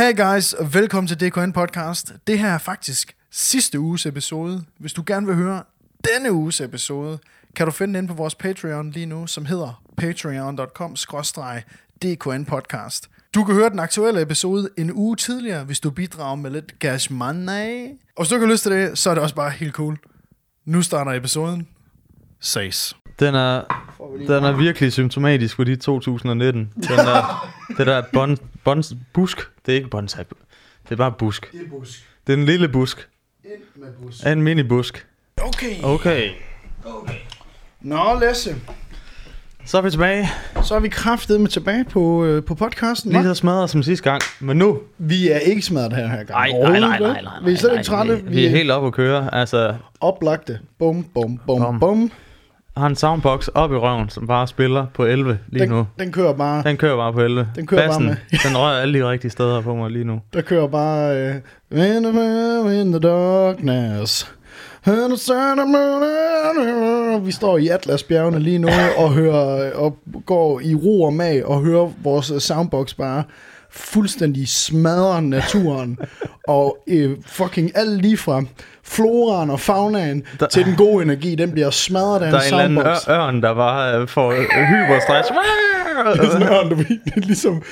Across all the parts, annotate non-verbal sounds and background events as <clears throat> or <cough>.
Hey guys, og velkommen til DKN Podcast. Det her er faktisk sidste uges episode. Hvis du gerne vil høre denne uges episode, kan du finde den inde på vores Patreon lige nu, som hedder patreon.com DKN Podcast. Du kan høre den aktuelle episode en uge tidligere, hvis du bidrager med lidt cash money. Og hvis du ikke har lyst til det, så er det også bare helt cool. Nu starter episoden. Ses. Den er, den er virkelig symptomatisk for de 2019. Den er, <laughs> det der bon, bon, busk, det er ikke bonsai, det er bare busk. Det er busk. Det er en lille busk. Ind med busk. En mini busk. Okay. Okay, Nå, Lasse. så er vi tilbage. Så er vi kraftet med tilbage på, øh, på podcasten. Lige så smadret som sidste gang, men nu... Vi er ikke smadret her, her gang. Nej, nej, nej, nej, ikke. nej, nej. Vi er slet ikke trætte. Vi, vi er helt oppe at køre. Altså, oplagte. Bum, bum, bum, Bum. bum. Har en soundbox op i røven, som bare spiller på 11 lige Den, nu. den kører bare. Den kører bare på 11. Den kører bare Bassen, med. den rører alle de rigtige steder på mig lige nu. Der kører bare... Øh, in, the, in the darkness. Vi står i Atlasbjergene lige nu og hører og går i ro og mag og hører vores øh, soundbox bare fuldstændig smadre naturen <laughs> og øh, fucking alt lige fra floraen og faunaen Der- til den gode energi, den bliver smadret af Der en er en eller anden ør- ørn, der bare øh, får øh, hyperstress. <laughs> Det er sådan en ørn, du ved. Det er ligesom,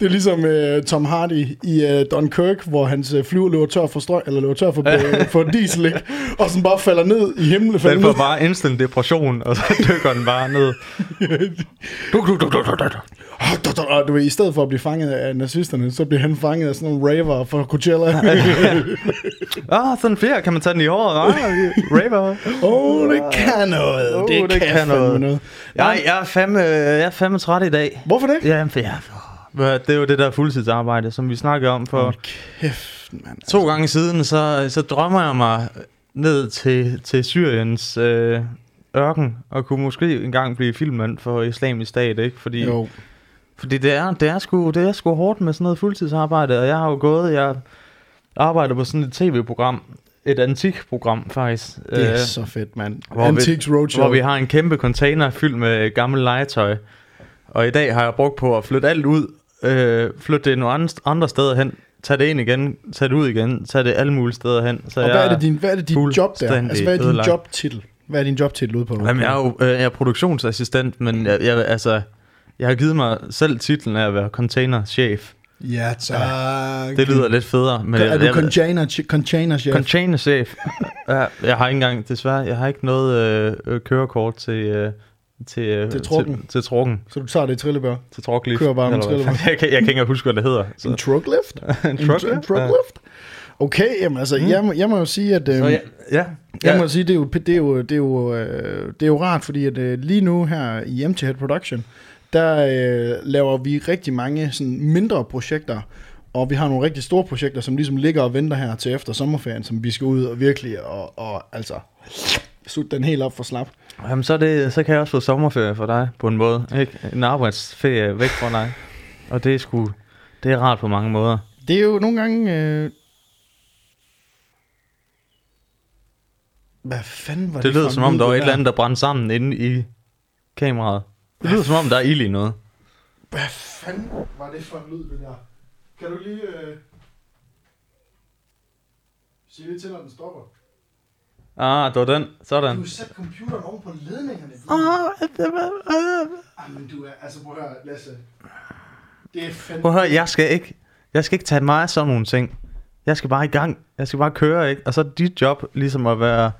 det er ligesom uh, Tom Hardy i uh, Dunkirk, hvor hans uh, flyver løber tør for strøm, eller løber tør for, uh, <laughs> for diesel, ikke? og sådan bare falder ned i himlen. Den får bare instant depression, og så dykker den bare ned. Duk, duk. Og du ved, i stedet for at blive fanget af nazisterne, så bliver han fanget af sådan nogle raver fra Coachella. <laughs> Ah, sådan flere, kan man tage den i håret? Ah, raver. <laughs> Oh, det kan noget. Åh, det, det kan, kan noget. noget. Nej, jeg er fandme, jeg er fandme træt i dag. Hvorfor det? Ja, for jeg, det er jo det der fuldtidsarbejde, som vi snakkede om for Hold kæft, mand. to gange siden, så, så drømmer jeg mig ned til, til Syriens øh, ørken, og kunne måske engang blive filmmand for islamisk stat, ikke? Fordi, Jo. Fordi det, er, det, er sgu, det er sgu hårdt med sådan noget fuldtidsarbejde, og jeg har jo gået, jeg arbejder på sådan et tv-program, et antikprogram faktisk, Det er øh, så fedt, mand. Antiques Roadshow. hvor vi har en kæmpe container fyldt med gammel legetøj. Og i dag har jeg brugt på at flytte alt ud, øh, flytte det nogle andre, steder hen, tage det ind igen, tage det ud igen, tage det alle mulige steder hen. Så Og hvad er det din, hvad er det dit job der? Altså, hvad er din ødelagt. jobtitel? Hvad er din jobtitel ude på? Jamen, jeg er jo øh, jeg er produktionsassistent, men jeg, jeg, altså, jeg har givet mig selv titlen af at være containerchef. Ja, tak. Det lyder lidt federe. Men er jeg, du jeg, container, container chef? containerchef? <laughs> ja, jeg har ikke engang, desværre, jeg har ikke noget øh, øh, kørekort til... Øh, til, øh, Til trucken. til, til trukken, så du tager det i trillebør? til trucklift. Kører bare med trillebør. <laughs> jeg, kan, jeg kan ikke huske, hvad det hedder. Så. En trucklift? en <laughs> En, truck, en trucklift? Okay, jamen altså, mm. jeg, må, jeg må jo sige, at... Øh, Så ja, ja, Jeg ja. må sige, det er jo, det er jo, det er jo, øh, det er jo rart, fordi at, øh, lige nu her i Head Production, der øh, laver vi rigtig mange sådan, mindre projekter, og vi har nogle rigtig store projekter, som ligesom ligger og venter her til efter sommerferien, som vi skal ud og virkelig, og, og altså, sutte den helt op for slap. Jamen, så, det, så kan jeg også få sommerferie for dig, på en måde. Ikke? En arbejdsferie væk fra dig. Og det er sgu, det er rart på mange måder. Det er jo nogle gange... Øh... Hvad fanden var det Det en som om, der var et eller andet, der brændte sammen inde i kameraet. Det lyder som om, der er ild i noget. Hvad fanden var det for en lyd, det der? Kan du lige... Øh... Sige det til, når den stopper. Ah, det var den. Du Sådan. har sat computeren oven på ledningerne. Jamen, du er... Altså, prøv at høre, Lasse. Det er fandme... Prøv at høre, jeg skal ikke, jeg skal ikke tage mig af sådan nogle ting. Jeg skal bare i gang. Jeg skal bare køre, ikke? Og så er dit job ligesom at være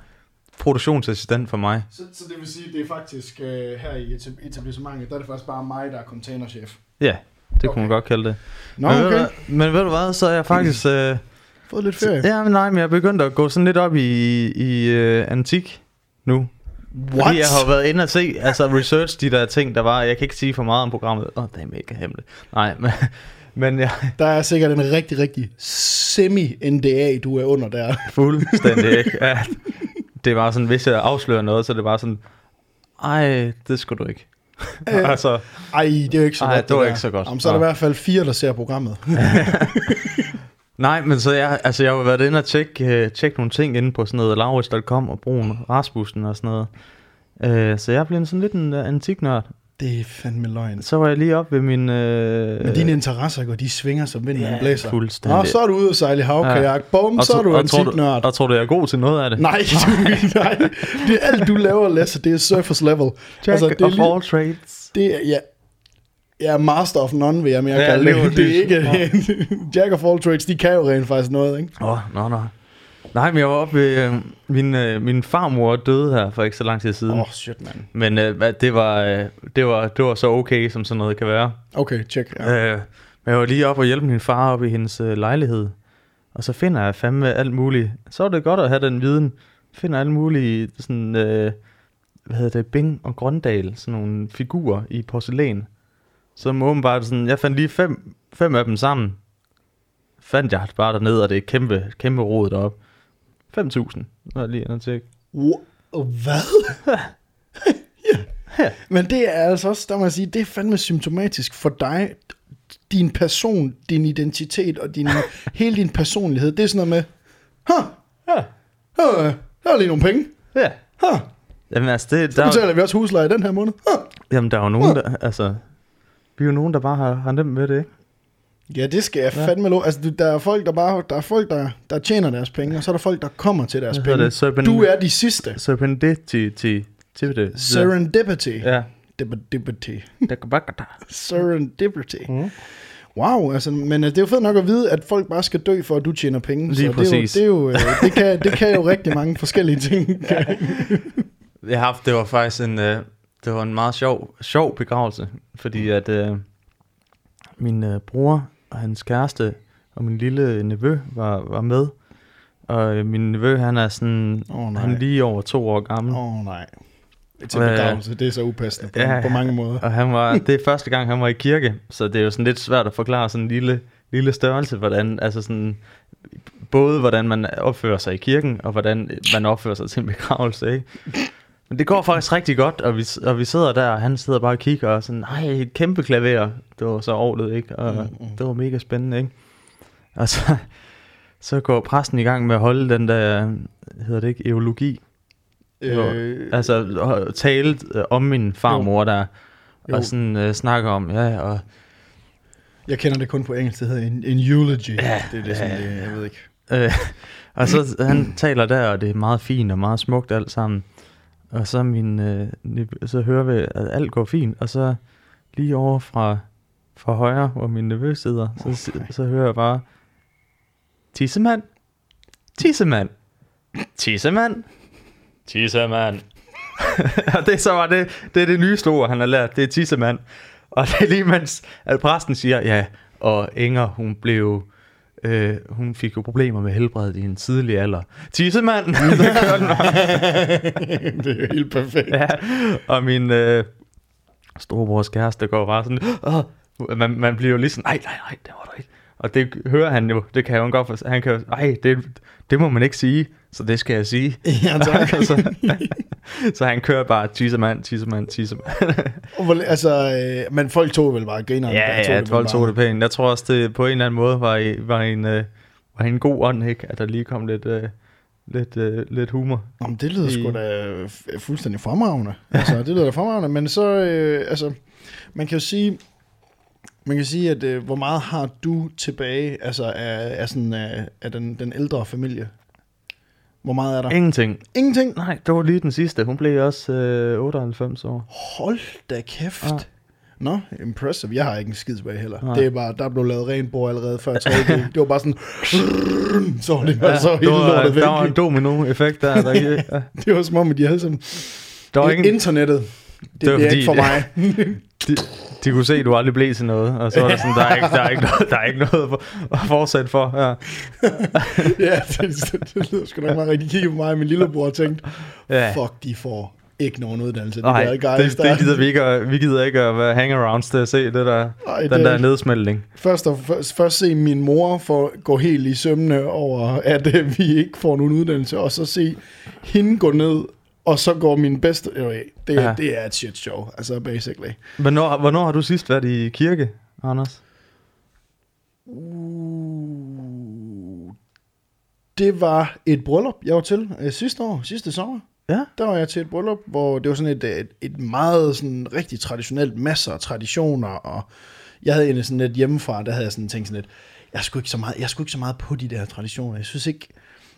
produktionsassistent for mig. Så, så det vil sige, det er faktisk øh, her i etab- etablissementet, der er det faktisk bare mig, der er containerchef. Ja, det Okay. kunne man godt kalde det. Nå, men, ved du okay. hvad, men ved du hvad, så er jeg faktisk... Øh, <clears throat> Fået lidt ferie. Ja, men nej, men jeg er begyndt at gå sådan lidt op i, i uh, antik nu. What? Fordi jeg har været inde og se, altså research de der ting, der var. Jeg kan ikke sige for meget om programmet. Åh, oh, det er mega hemmeligt. Nej, <laughs> men, men jeg Der er sikkert en rigtig, rigtig semi-NDA, du er under der. er fuldstændig ikke. <laughs> Ja, det var sådan, hvis jeg afslører noget, så det bare sådan, ej, det skulle du ikke. Øh, <laughs> altså, Ej, det er jo ikke så Ej, godt. det var der. ikke så godt. Jamen, så er der i hvert fald fire, der ser programmet. <laughs> nej, men så jeg, altså, jeg har været inde og tjekke, uh, tjekke nogle ting inde på sådan noget laurits.com og brugen Rasmussen og sådan noget. Uh, så jeg er blevet sådan lidt en uh, antiknørd. Det er fandme løgn. Så var jeg lige op ved min... Øh, Men dine interesser går, de svinger som vinden Ja, blæser. fuldstændig. Nå, så er du ude og sejle i havkajak. Bum, og så er du og tror antiknørd. Og tror du, jeg er god til noget af det? Nej, <laughs> du, nej, det er alt du laver, Lasse, det er surface level. Jack altså, det er, of lige, all trades. det er, ja, ja, master of none, vil jeg mere Ja, kalde det. Det er ikke, <laughs> Jack of all trades, de kan jo rent faktisk noget, ikke? Åh, oh, nå, nå. Nej, men jeg var oppe ved... Øh, min, øh, min farmor døde her for ikke så lang tid siden. Åh, Oh. shit, man. Men øh, det, var, øh, det, var, det var så okay, som sådan noget kan være. Okay, check. Ja. Øh, men jeg var lige oppe og hjælpe min far op i hendes øh, lejlighed. Og så finder jeg fandme alt muligt. Så er det godt at have den viden. Finder alt muligt sådan... Øh, hvad hedder det? Bing og Grøndal. Sådan nogle figurer i porcelæn. Så åbenbart sådan... Jeg fandt lige fem, fem af dem sammen. Fandt jeg bare dernede, og det er kæmpe, kæmpe rod deroppe. 5.000. Nå, jeg lige tjekke. Wha- Hvad? <laughs> ja. Men det er altså også, der må jeg sige, det er fandme symptomatisk for dig, din person, din identitet og din, <laughs> hele din personlighed. Det er sådan noget med, huh, Ja. huh, der er lige nogle penge. Ja. Huh, Jamen altså, det, så der, betaler vi også husleje den her måned. Huh. jamen, der er jo nogen, der, altså, vi er jo nogen, der bare har, har nemt med det, ikke? Ja, det skal jeg fandme lov. Altså, der er folk, der bare, der er folk, der, der tjener deres penge, og så er der folk, der kommer til deres penge. det? Serpent- Du er de sidste. Serendipity til det. Serendipity. Ja. Dipity. Der kan bare Serendipity. Mm. Wow, altså, men øh, det er jo fedt nok at vide, at folk bare skal dø, for at du tjener penge. Lige så det, er jo, præcis. det, er jo, det, kan, det kan jo rigtig mange forskellige ting. <laughs> Jeg har haft, det var faktisk en, øh, det var en meget sjov, sjov begravelse, fordi at øh, min øh, bror og hans kæreste og min lille nevø var, var med. Og øh, min nevø, han er sådan, Åh, nej. han er lige over to år gammel. Åh oh, nej. Til Øh, begravelse, det er så upassende på, ja, på mange måder. Og han var, <laughs> det er første gang, han var i kirke, så det er jo sådan lidt svært at forklare sådan en lille, lille størrelse, hvordan, altså sådan, både hvordan man opfører sig i kirken, og hvordan man opfører sig til en begravelse, ikke? Men det går faktisk rigtig godt, og vi, og vi sidder der, og han sidder bare og kigger, og sådan, nej, et kæmpe klaver, det var så orlet, ikke? Og Mm, mm, det var mega spændende, ikke? Og så, så går præsten i gang med at holde den der, hedder det ikke, eologi, Øh, altså og tale øh, om min farmor der, Jo. og sådan øh, snakke om, ja, og jeg kender det kun på engelsk, det hedder en, en eulogy. Ja, det er det, sådan, ja, det, jeg ved ikke. Øh, og så han taler der, og det er meget fint og meget smukt alt sammen. Og så min, øh, så hører vi, at alt går fint, og så lige over fra, fra højre, hvor min nevø sidder, så, Okay. så hører jeg bare, tissemand, tissemand, tissemand, tissemand. <laughs> og det så var det, det er det nye ord, han har lært, det er tissemand. Og det er lige mens, at præsten siger, ja, og Inger, hun blev, øh, hun fik jo problemer med helbredet i en tidlig alder. Tissemand! <laughs> Der kørte <laughs> det er helt perfekt. ja, og min øh, storebrors kæreste går bare sådan, Åh, man, man bliver jo lige sådan, nej, nej, nej, det var du ikke. Og det hører han jo, det kan han jo godt forstå. Han kan jo, ej, det, det må man ikke sige, så det skal jeg sige. Ja, <laughs> tak. så, så han kører bare, tissemand, tissemand, tissemand. Altså, øh, men folk tog vel bare grineren. Ja, ja, vel folk tog det pænt. Jeg tror også, det på en eller anden måde var, i, var, en, øh, var en god ånd, ikke? At der lige kom lidt, øh, lidt, øh, lidt humor. Jamen, det lyder i- sgu da fuldstændig fremragende. Altså, det lyder da fremragende, men så, øh, altså, man kan jo sige, man kan sige, at øh, hvor meget har du tilbage, altså af, af, sådan, af, af den, den ældre familie? Hvor meget er der? Ingenting. Ingenting? Nej, det var lige den sidste. Hun blev også øh, 98 år. Hold da kæft. Ja. Nå, impressive. Jeg har ikke en skid tilbage heller. Nej. Det er bare, der blev lavet ren bord allerede før 3. <laughs> det var bare sådan, så var det bare så der, hele var, lortet væk. der var en domino-effekt der. der ja. <laughs> Det var som om, at de havde sådan, Der var ingen, internettet, det, Det det er fordi- ikke for mig. <laughs> de, de kunne se, at du aldrig blev til noget. Og så var der sådan, der er ikke, der er ikke noget, der er ikke noget for, at fortsætte for. Ja. <laughs> ja, det, det, det lyder sgu nok meget rigtigt. De kiggede på mig og min lillebror og tænkte, Ja. fuck, de får ikke nogen uddannelse. De Nej, det, guys, det, der. gider vi ikke. at- Vi gider ikke at være hangarounds til at se det der, Ej, den det- der nedsmeltning. Først, og, først, først se min mor for gå helt i sømne over, at øh, vi ikke får nogen uddannelse, og så se hende gå ned, og så går min bedste... Øh, det, Ja. ja. det er et shit show, altså basically. Hvornår, hvornår har du sidst været i kirke, Anders? Uh, det var et bryllup, jeg var til øh, sidste år, sidste sommer. Ja. Der var jeg til et bryllup, hvor det var sådan et, et, et meget sådan rigtig traditionelt, masser af traditioner, og jeg havde egentlig sådan lidt hjemmefra, der havde jeg sådan tænkt sådan lidt, jeg skulle ikke så meget, jeg skulle ikke så meget på de der traditioner. Jeg synes ikke,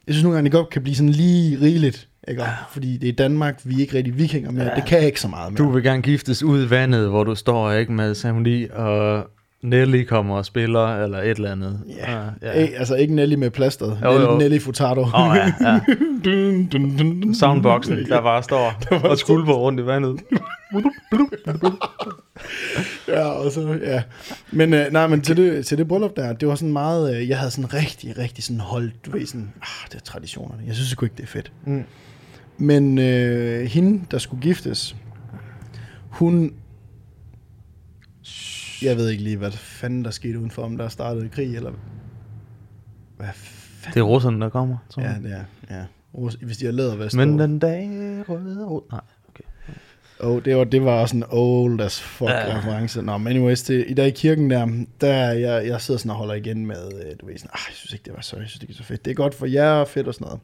jeg synes nogle gange, det godt kan blive sådan lige rigeligt, ikke? Ja. Fordi det er Danmark, vi er ikke rigtig vikinger mere, ja. det kan jeg ikke så meget mere. Du vil gerne giftes ud i vandet, hvor du står ikke med ceremoni, og Nelly kommer og spiller, eller et eller andet. Ja, ja. Ej, altså ikke Nelly med plasteret, Jo, Nelly, jo. Nelly Furtado. Oh, ja, ja. <laughs> dun, dun, dun, dun. Soundboxen, der bare står <laughs> og skulper rundt i vandet. <laughs> Ja, og så, ja. Men, øh, nej, men til det, til det bryllup der, det var sådan meget, øh, jeg havde sådan rigtig, rigtig sådan holdt, du ved, sådan, ah, det er traditionerne. Jeg synes sgu ikke, det er fedt. Mm. Men øh, hende, der skulle giftes, hun, jeg ved ikke lige, hvad fanden der skete udenfor, om der startede krig, eller hvad fanden? Det er russerne, der kommer, tror Ja, jeg. det er, ja. Rus- Hvis de har lædervest Men over. den dag røde rød. Nej, okay. Oh, det, var, det var også en old as fuck Ja. ja. reference. Nå, men anyways, det, i dag i kirken der, der jeg, jeg sidder sådan og holder igen med, øh, du ved sådan, ah, jeg synes ikke, det var så, jeg synes det er så fedt. Det er godt for jer og fedt og sådan noget.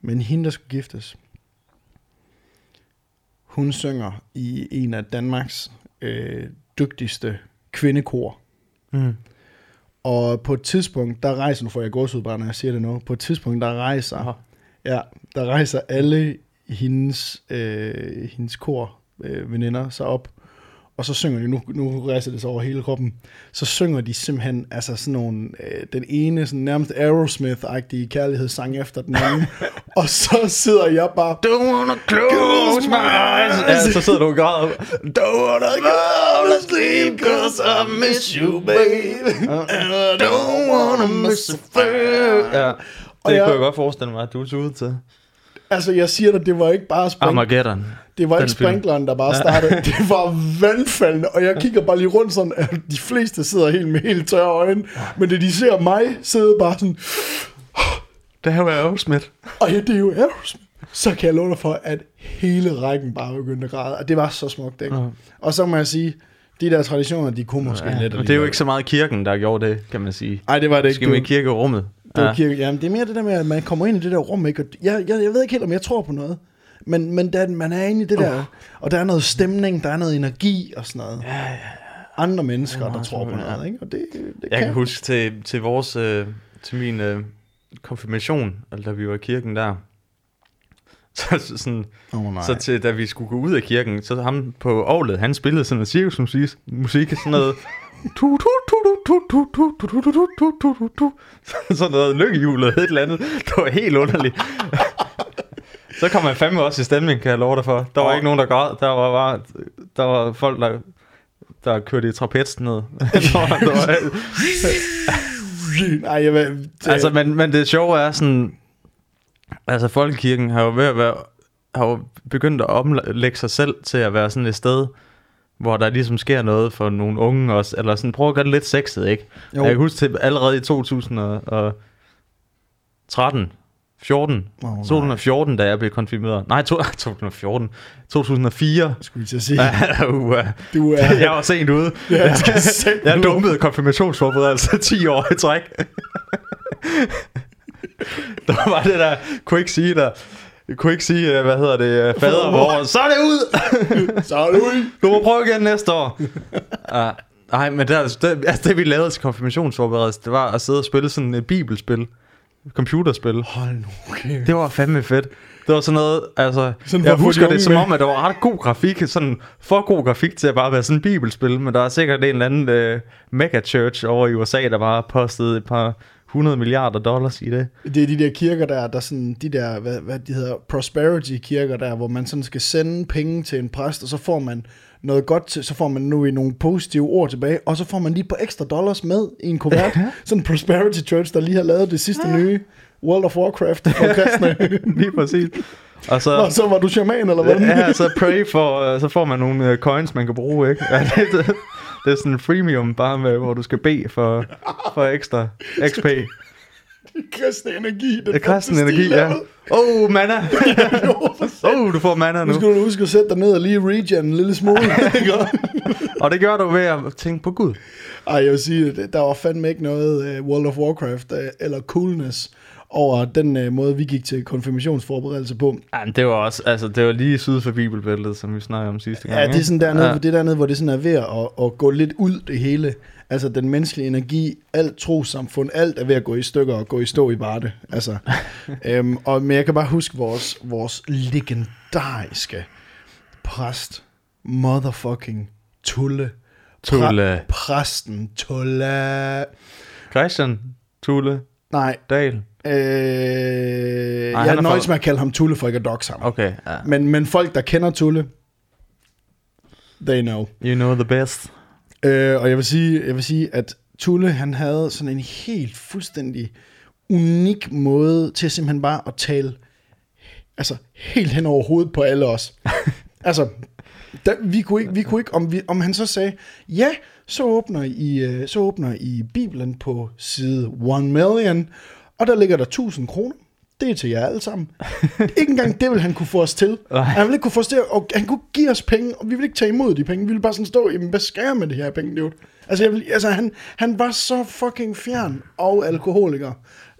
Men hende, der skulle giftes, hun synger i en af Danmarks øh, dygtigste kvindekor. Mm. Og på et tidspunkt, der rejser, nu får jeg gåsudbrænd, når jeg siger det nu, på et tidspunkt, der rejser, Aha. ja, der rejser alle hendes, øh, hendes kor øh, veninder sig op, og så synger de, nu, nu rejser det sig over hele kroppen, så synger de simpelthen, altså sådan nogle, øh, den ene sådan nærmest Aerosmith-agtige kærlighedssang efter den anden, <laughs> og så sidder jeg bare, Don't wanna close my eyes. Ja, så sidder du og græder. Don't wanna go to sleep, cause I miss you, babe, and I don't wanna miss thing. Ja, Og det jeg- kunne jeg godt forestille mig, at du tog ud til. Altså, jeg siger dig, det var ikke bare spring, Armageddon. det var den ikke sprinkleren, der bare Ja. startede. <laughs> Det var vandfaldende, og jeg kigger bare lige rundt sådan, at de fleste sidder helt med helt tørre øjne. Men det de ser mig sidde bare sådan, Det her var Aerosmith. og ja, det er jo Aerosmith. Så kan jeg love dig for, at hele rækken bare begyndte at græde. Og det var så smukt, ikke? Ja. Og så må jeg sige, de der traditioner, de kunne måske Ja, lidt men det er jo ikke så meget kirken, der gjorde det, kan man sige. Nej, det var det ikke. Skal med var- i kirkerummet. Det, Ja. kirke. Jamen, det er mere det der med, at man kommer ind i det der rum, ikke? Og jeg, jeg, jeg ved ikke helt, om jeg tror på noget. Men, men der, man er inde i det der, og der er noget stemning, der er noget energi og sådan noget. Ja, ja. Andre mennesker, er der tror på ja. noget, ikke? Og det, det Jeg kan huske til, til vores, øh, til min øh, konfirmation, altså da vi var i kirken der, <laughs> så, så sådan, Oh, nej. så til, da vi skulle gå ud af kirken, så ham på Aarhus, han spillede sådan noget cirkusmusik, musik, sådan noget, <laughs> tu, tu, sådan noget lykkehjul og et eller andet. Det var helt underligt. Så kom man fandme også i stemning, kan jeg love dig for. Der var ikke nogen, der græd. Der var, bare, der var folk, der, der kørte i trapez ned. der var, der var, jeg ved. Altså, men, men det sjove er sådan... Altså, folkekirken har jo ved at være, har jo begyndt at omlægge sig selv til at være sådan et sted, hvor der ligesom sker noget for nogle unge også, eller sådan, prøv at gøre det lidt sexet, ikke? Jo. Jeg kan huske til allerede i 2013, 14, Åh, nej. 2014, da jeg blev konfirmeret. Nej, to, <laughs> 2014, 2004. Skulle vi til at sige. <laughs> Uh, Du er... <laughs> jeg var sent ude. Ja, jeg, sent jeg dumpede konfirmationsforberedelse 10 år i træk. der var det der, ikke sige der, kunne ikke sige, øh, hvad hedder det, øh, fader hvor, så er det ud! <laughs> Så er det ud. Du må prøve igen næste år. uh, nej, men det, det, altså det vi lavede til konfirmationsforberedelse, det var at sidde og spille sådan et bibelspil, computerspil. Hold nu, okay. Det var fandme fedt. Det var sådan noget, altså, Sådan jeg husker de det som med. om, at der var ret god grafik, sådan for god grafik til at bare være sådan et bibelspil, men der er sikkert en eller anden øh, mega church over i USA, der bare postet et par 100 milliarder dollars i det. Det er de der kirker der, der sådan, de der, hvad, hvad de hedder, prosperity kirker der, hvor man sådan skal sende penge til en præst, og så får man noget godt til, så får man nu i nogle positive ord tilbage, og så får man lige par ekstra dollars med i en kuvert. <laughs> sådan en prosperity church, der lige har lavet det sidste nye World of Warcraft for kristne. <laughs> Lige præcis. Og så, og så var du shaman, eller hvad? ja, så pray for, øh, så får man nogle øh, coins, man kan bruge, ikke? Ja, det, det, er sådan en freemium, bare med, hvor du skal bede for, for ekstra XP. kristne energi. Den Det <laughs> er kristen første energi, ja. Åh, oh, mana! Oh, du får mana Nu nu. skal du huske at sætte dig ned og lige regen en lille smule. <laughs> Og det gør du ved at tænke på Gud. Ej, jeg vil sige, der var fandme ikke noget uh, World of Warcraft uh, eller coolness over den øh, måde, vi gik til konfirmationsforberedelse på. Ja, det var også, altså det var lige syd for Bibelbæltet, som vi snakkede om sidste gang. Ja, det er sådan dernede, Ja. det er dernede, hvor det sådan er ved at, at gå lidt ud det hele. Altså den menneskelige energi, alt trosamfund, alt er ved at gå i stykker og gå i stå i Varde. Altså, <laughs> øhm, og, men jeg kan bare huske vores, vores legendariske præst, motherfucking Tulle. Tulle. Præ- præsten Tulle. Christian Tulle Nej, Dahl. øh, han jeg er nøjes fra- med at kalde ham Tulle, for ikke at doxe ham. Okay, ja. Men, men folk, der kender Tulle, they know. You know the best. Øh, og jeg vil sige, jeg vil sige, at Tulle, han havde sådan en helt fuldstændig unik måde til simpelthen bare at tale altså helt hen over hovedet på alle os. <laughs> altså, der, vi kunne ikke, vi kunne ikke om, vi, om han så sagde, ja, så åbner, I, øh, så åbner I Bibelen på side 1 million, og der ligger der 1000 kroner. Det er til jer alle sammen. <laughs> ikke engang det vil han kunne få os til. Nej. Han ville ikke kunne få os til, og han kunne give os penge, og vi ville ikke tage imod de penge. Vi ville bare sådan stå, jamen hvad skal jeg med det her penge, dude? Altså, jeg vil, altså han, han var så fucking fjern og alkoholiker,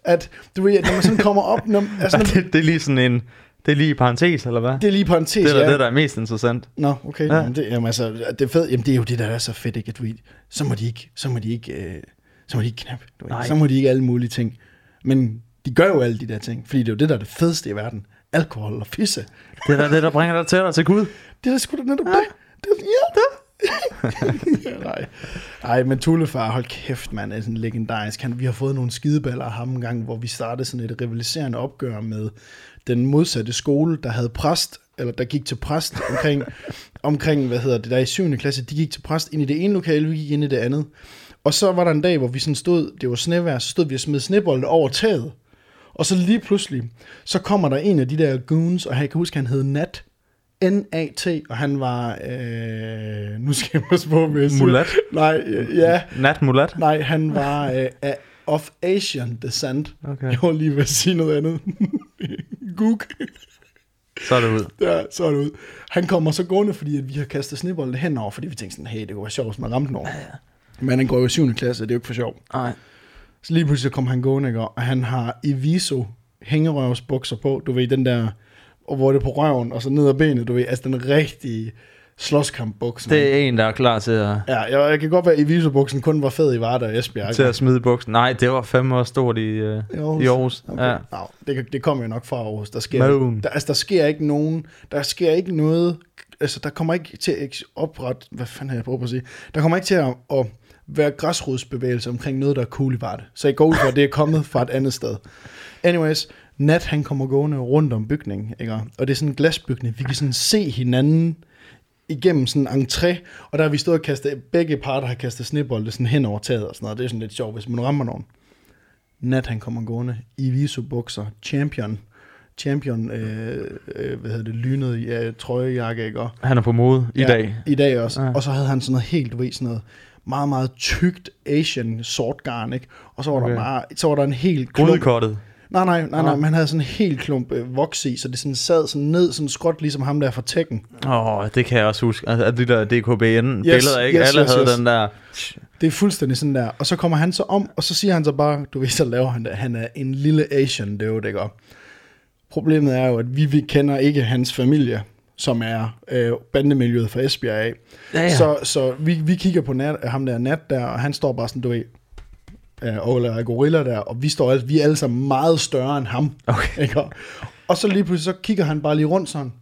at du ved, når man sådan kommer op, når, <laughs> altså, når, det, det er lige sådan en, det er lige i parentes, eller hvad? det er lige på en tes, det er ja. det, der er mest interessant. Nå, okay. Ja. Ja. Jamen, det, jamen, altså, det er fedt. Jamen, det er jo det, der er så fedt, ikke? At du, ved, så må de ikke, så må de ikke, øh, så må de ikke knappe. Du. Nej. Så må de ikke alle mulige ting. Men de gør jo alle de der ting, fordi det er jo det, der er det fedeste i verden. Alkohol og fisse. Det er da det, der bringer dig tættere til Gud. Det er sgu da netop ja. det. det er, ja, det. <laughs> nej. nej, men Tullefar, hold kæft, mand, er sådan legendarisk. Han, vi har fået nogle skideballer af ham en gang, hvor vi startede sådan et rivaliserende opgør med den modsatte skole, der havde præst, eller der gik til præst omkring, omkring hvad hedder det, der i 7. klasse, de gik til præst ind i det ene lokale, vi gik ind i det andet. Og så var der en dag, hvor vi sådan stod, det var snevejr, så stod vi og smed snebolde over taget. Og så lige pludselig, så kommer der en af de der goons, og jeg kan huske, han hed Nat. N-A-T, og han var, øh, nu skal jeg passe på med Mulat. Nej, øh, ja, Nat Mulat. nej, han var øh, of Asian descent. Okay. Jeg var lige ved at sige noget andet. <laughs> Gook. Så er det ud. Ja, så er det ud. Han kommer så gående, fordi at vi har kastet snebolde henover, fordi vi tænkte sådan, hey, det kunne være sjovt, hvis man ramte den over. Ja, ja. Men han går jo i 7. klasse, det er jo ikke for sjov. Nej. Så lige pludselig kom han gående, ikke? og han har Eviso hængerøvsbukser på, du ved, den der, og hvor det er på røven, og så ned ad benet, du ved, altså den rigtige slåskampbukse. Det er en, der er klar til at, Ja, jeg, jeg kan godt være, at Eviso-buksen kun var fed i Varda og Esbjerg. til at smide buksen. Nej, det var fandme også stort i, uh, I Aarhus. i Aarhus. Okay. Ja. No, det, det kommer jo nok fra Aarhus. Der sker, Moon. der, altså, der sker ikke nogen, der sker ikke noget, altså der kommer ikke til at oprette, hvad fanden har jeg prøvet at sige, der kommer ikke til at, at være græsrodsbevægelse omkring noget, der er cool i Varde. Så jeg går ud fra, at det er kommet fra et andet sted. Anyways, Nat han kommer gående rundt om bygningen, ikke? og det er sådan en glasbygning. Vi kan sådan se hinanden igennem sådan en entré, og der har vi stået og kastet, begge parter har kastet snebolde sådan hen over taget og sådan noget. Det er sådan lidt sjovt, hvis man rammer nogen. Nat han kommer gående i viso bukser, champion, champion, øh, øh, hvad hedder det, lynet ja, trøjejakke, ikke? Og, Han er på mode i ja, dag. I dag også. Ja. Og så havde han sådan noget helt, du ved, sådan noget meget, meget tykt Asian sort garn, ikke? Og så var, Okay. der bare, så var der en helt klump. Grudekottet. Nej, nej, nej, nej, han havde sådan en helt klump øh, voks i, så det sådan sad sådan ned, sådan skråt, ligesom ham der fra Tekken. Åh, oh, det kan jeg også huske. Altså, at de der DKBN-billeder, ikke? yes, Alle yes, havde yes. den der... Det er fuldstændig sådan der. Og så kommer han så om, og så siger han så bare, du ved, så laver han det. Han er en lille Asian dude, ikke? Problemet er jo, at vi, vi kender ikke hans familie, som er øh, bandemiljøet fra Esbjerg af. Ja, ja. Så, så vi, vi kigger på nat, ham der Nat der, og han står bare sådan, du ved, øh, og der er gorilla der, og vi står vi er alle sammen meget større end ham. Okay. Ikke? Og- så lige pludselig, så kigger han bare lige rundt sådan,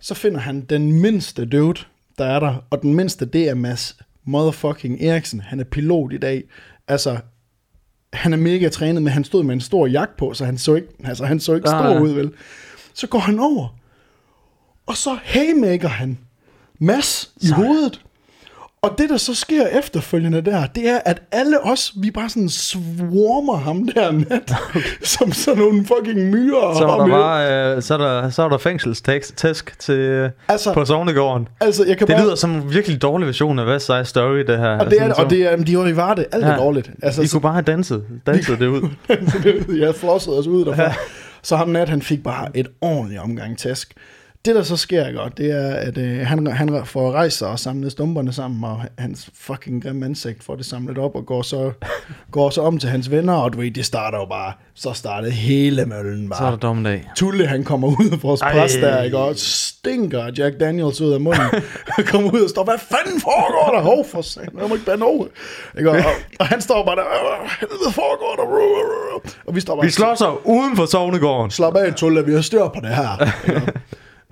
så finder han den mindste dude, der er der, og den mindste, det er Mads motherfucking Eriksen. Han er pilot i dag. Altså, han er mega trænet, men han stod med en stor jakke på, så han så ikke, altså, han så ikke Ah. stor ud, vel? Så går han over, og så haymaker han Mads i hovedet. Og det, der så sker efterfølgende der, det er, at alle os, vi bare sådan swarmer ham der nat, <laughs> okay. som sådan nogle fucking myrer. Så er der bare øh, så er der, så er der fængselstæsk til Altså, på Sognegården. altså, jeg kan Det bare... lyder som en virkelig dårlig version af West Side Story, det her. og det er, og det er, jamen, de var i Varde, alt er Ja. dårligt. Altså, I så, kunne bare have danset, danset det ud. <laughs> jeg flossede os ud derfra. Så ham nat, han fik bare et ordentligt omgang tæsk. Det, der så sker, ikke, og det er, at øh, han, han får rejst sig og samlet stumperne sammen, og hans fucking grimme ansigt får det samlet op, og går så, <laughs> går så om til hans venner, og du ved, det starter jo bare, så startede hele møllen bare. Så er der dommedag. Tulle, han kommer ud af vores præst der, ikke? og stinker Jack Daniels ud af munden. Han <laughs> kommer ud og står, hvad fanden foregår der? Hov, for satan, jeg må ikke bande over. Ikke? Og, og, og, han står bare der, "Hvad helvede foregår der? Og vi står bare, Vi slår sig uden for sovnegården. slap af, Tulle, vi har styr på det her. <laughs> Ikke?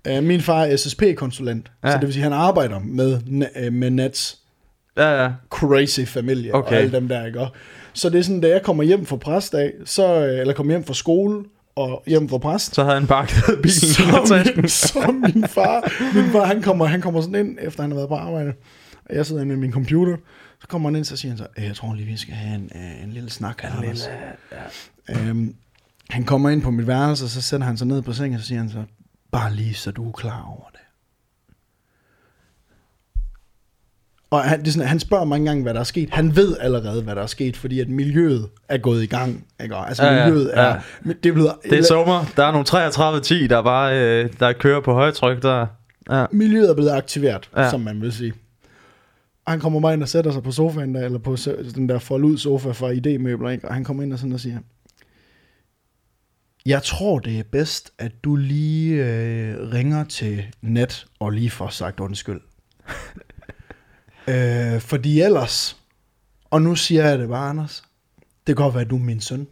Øh, Min far er SSP-konsulent, ja. Ja. så det vil sige, at han arbejder med, øh, med Nats Ja, ja. crazy familie okay. Og alle dem der, ikke? Og Så det er sådan, da jeg kommer hjem fra præstdag, så, øh, eller kommer hjem fra skole og hjem fra præst, Så havde han pakket <laughs> bilen så, <laughs> min, så min far, min far han, kommer, han kommer sådan ind, efter han har været på arbejde, og jeg sidder inde med min computer, så kommer han ind, så siger han så, "Øh, jeg tror lige, vi skal have en, en lille snak her. Anders." Øhm, han kommer ind på mit værelse, og så sætter han sig ned på sengen, og så siger han så, bare lige så du er klar over det. Og han, det er sådan, han spørger mange gange, hvad der er sket. Han ved allerede, hvad der er sket, fordi at miljøet er gået i gang. Ikke? Og Altså Ja, ja, miljøet er... ja. Det er blevet, Det er sommer. Der er nogle 33-10, der bare øh, der kører på højtryk der. Ja. miljøet er blevet aktiveret, ja. Som man vil sige. Og han kommer bare ind og sætter sig på sofaen der, eller på den der forlud sofa fra ID-møbler, ikke? og han kommer ind og sådan og siger, jeg tror, det er bedst, at du lige øh, ringer til net og lige får sagt undskyld. <laughs> øh, fordi ellers, og nu siger jeg det bare, Anders, det kan godt være, at du er min søn,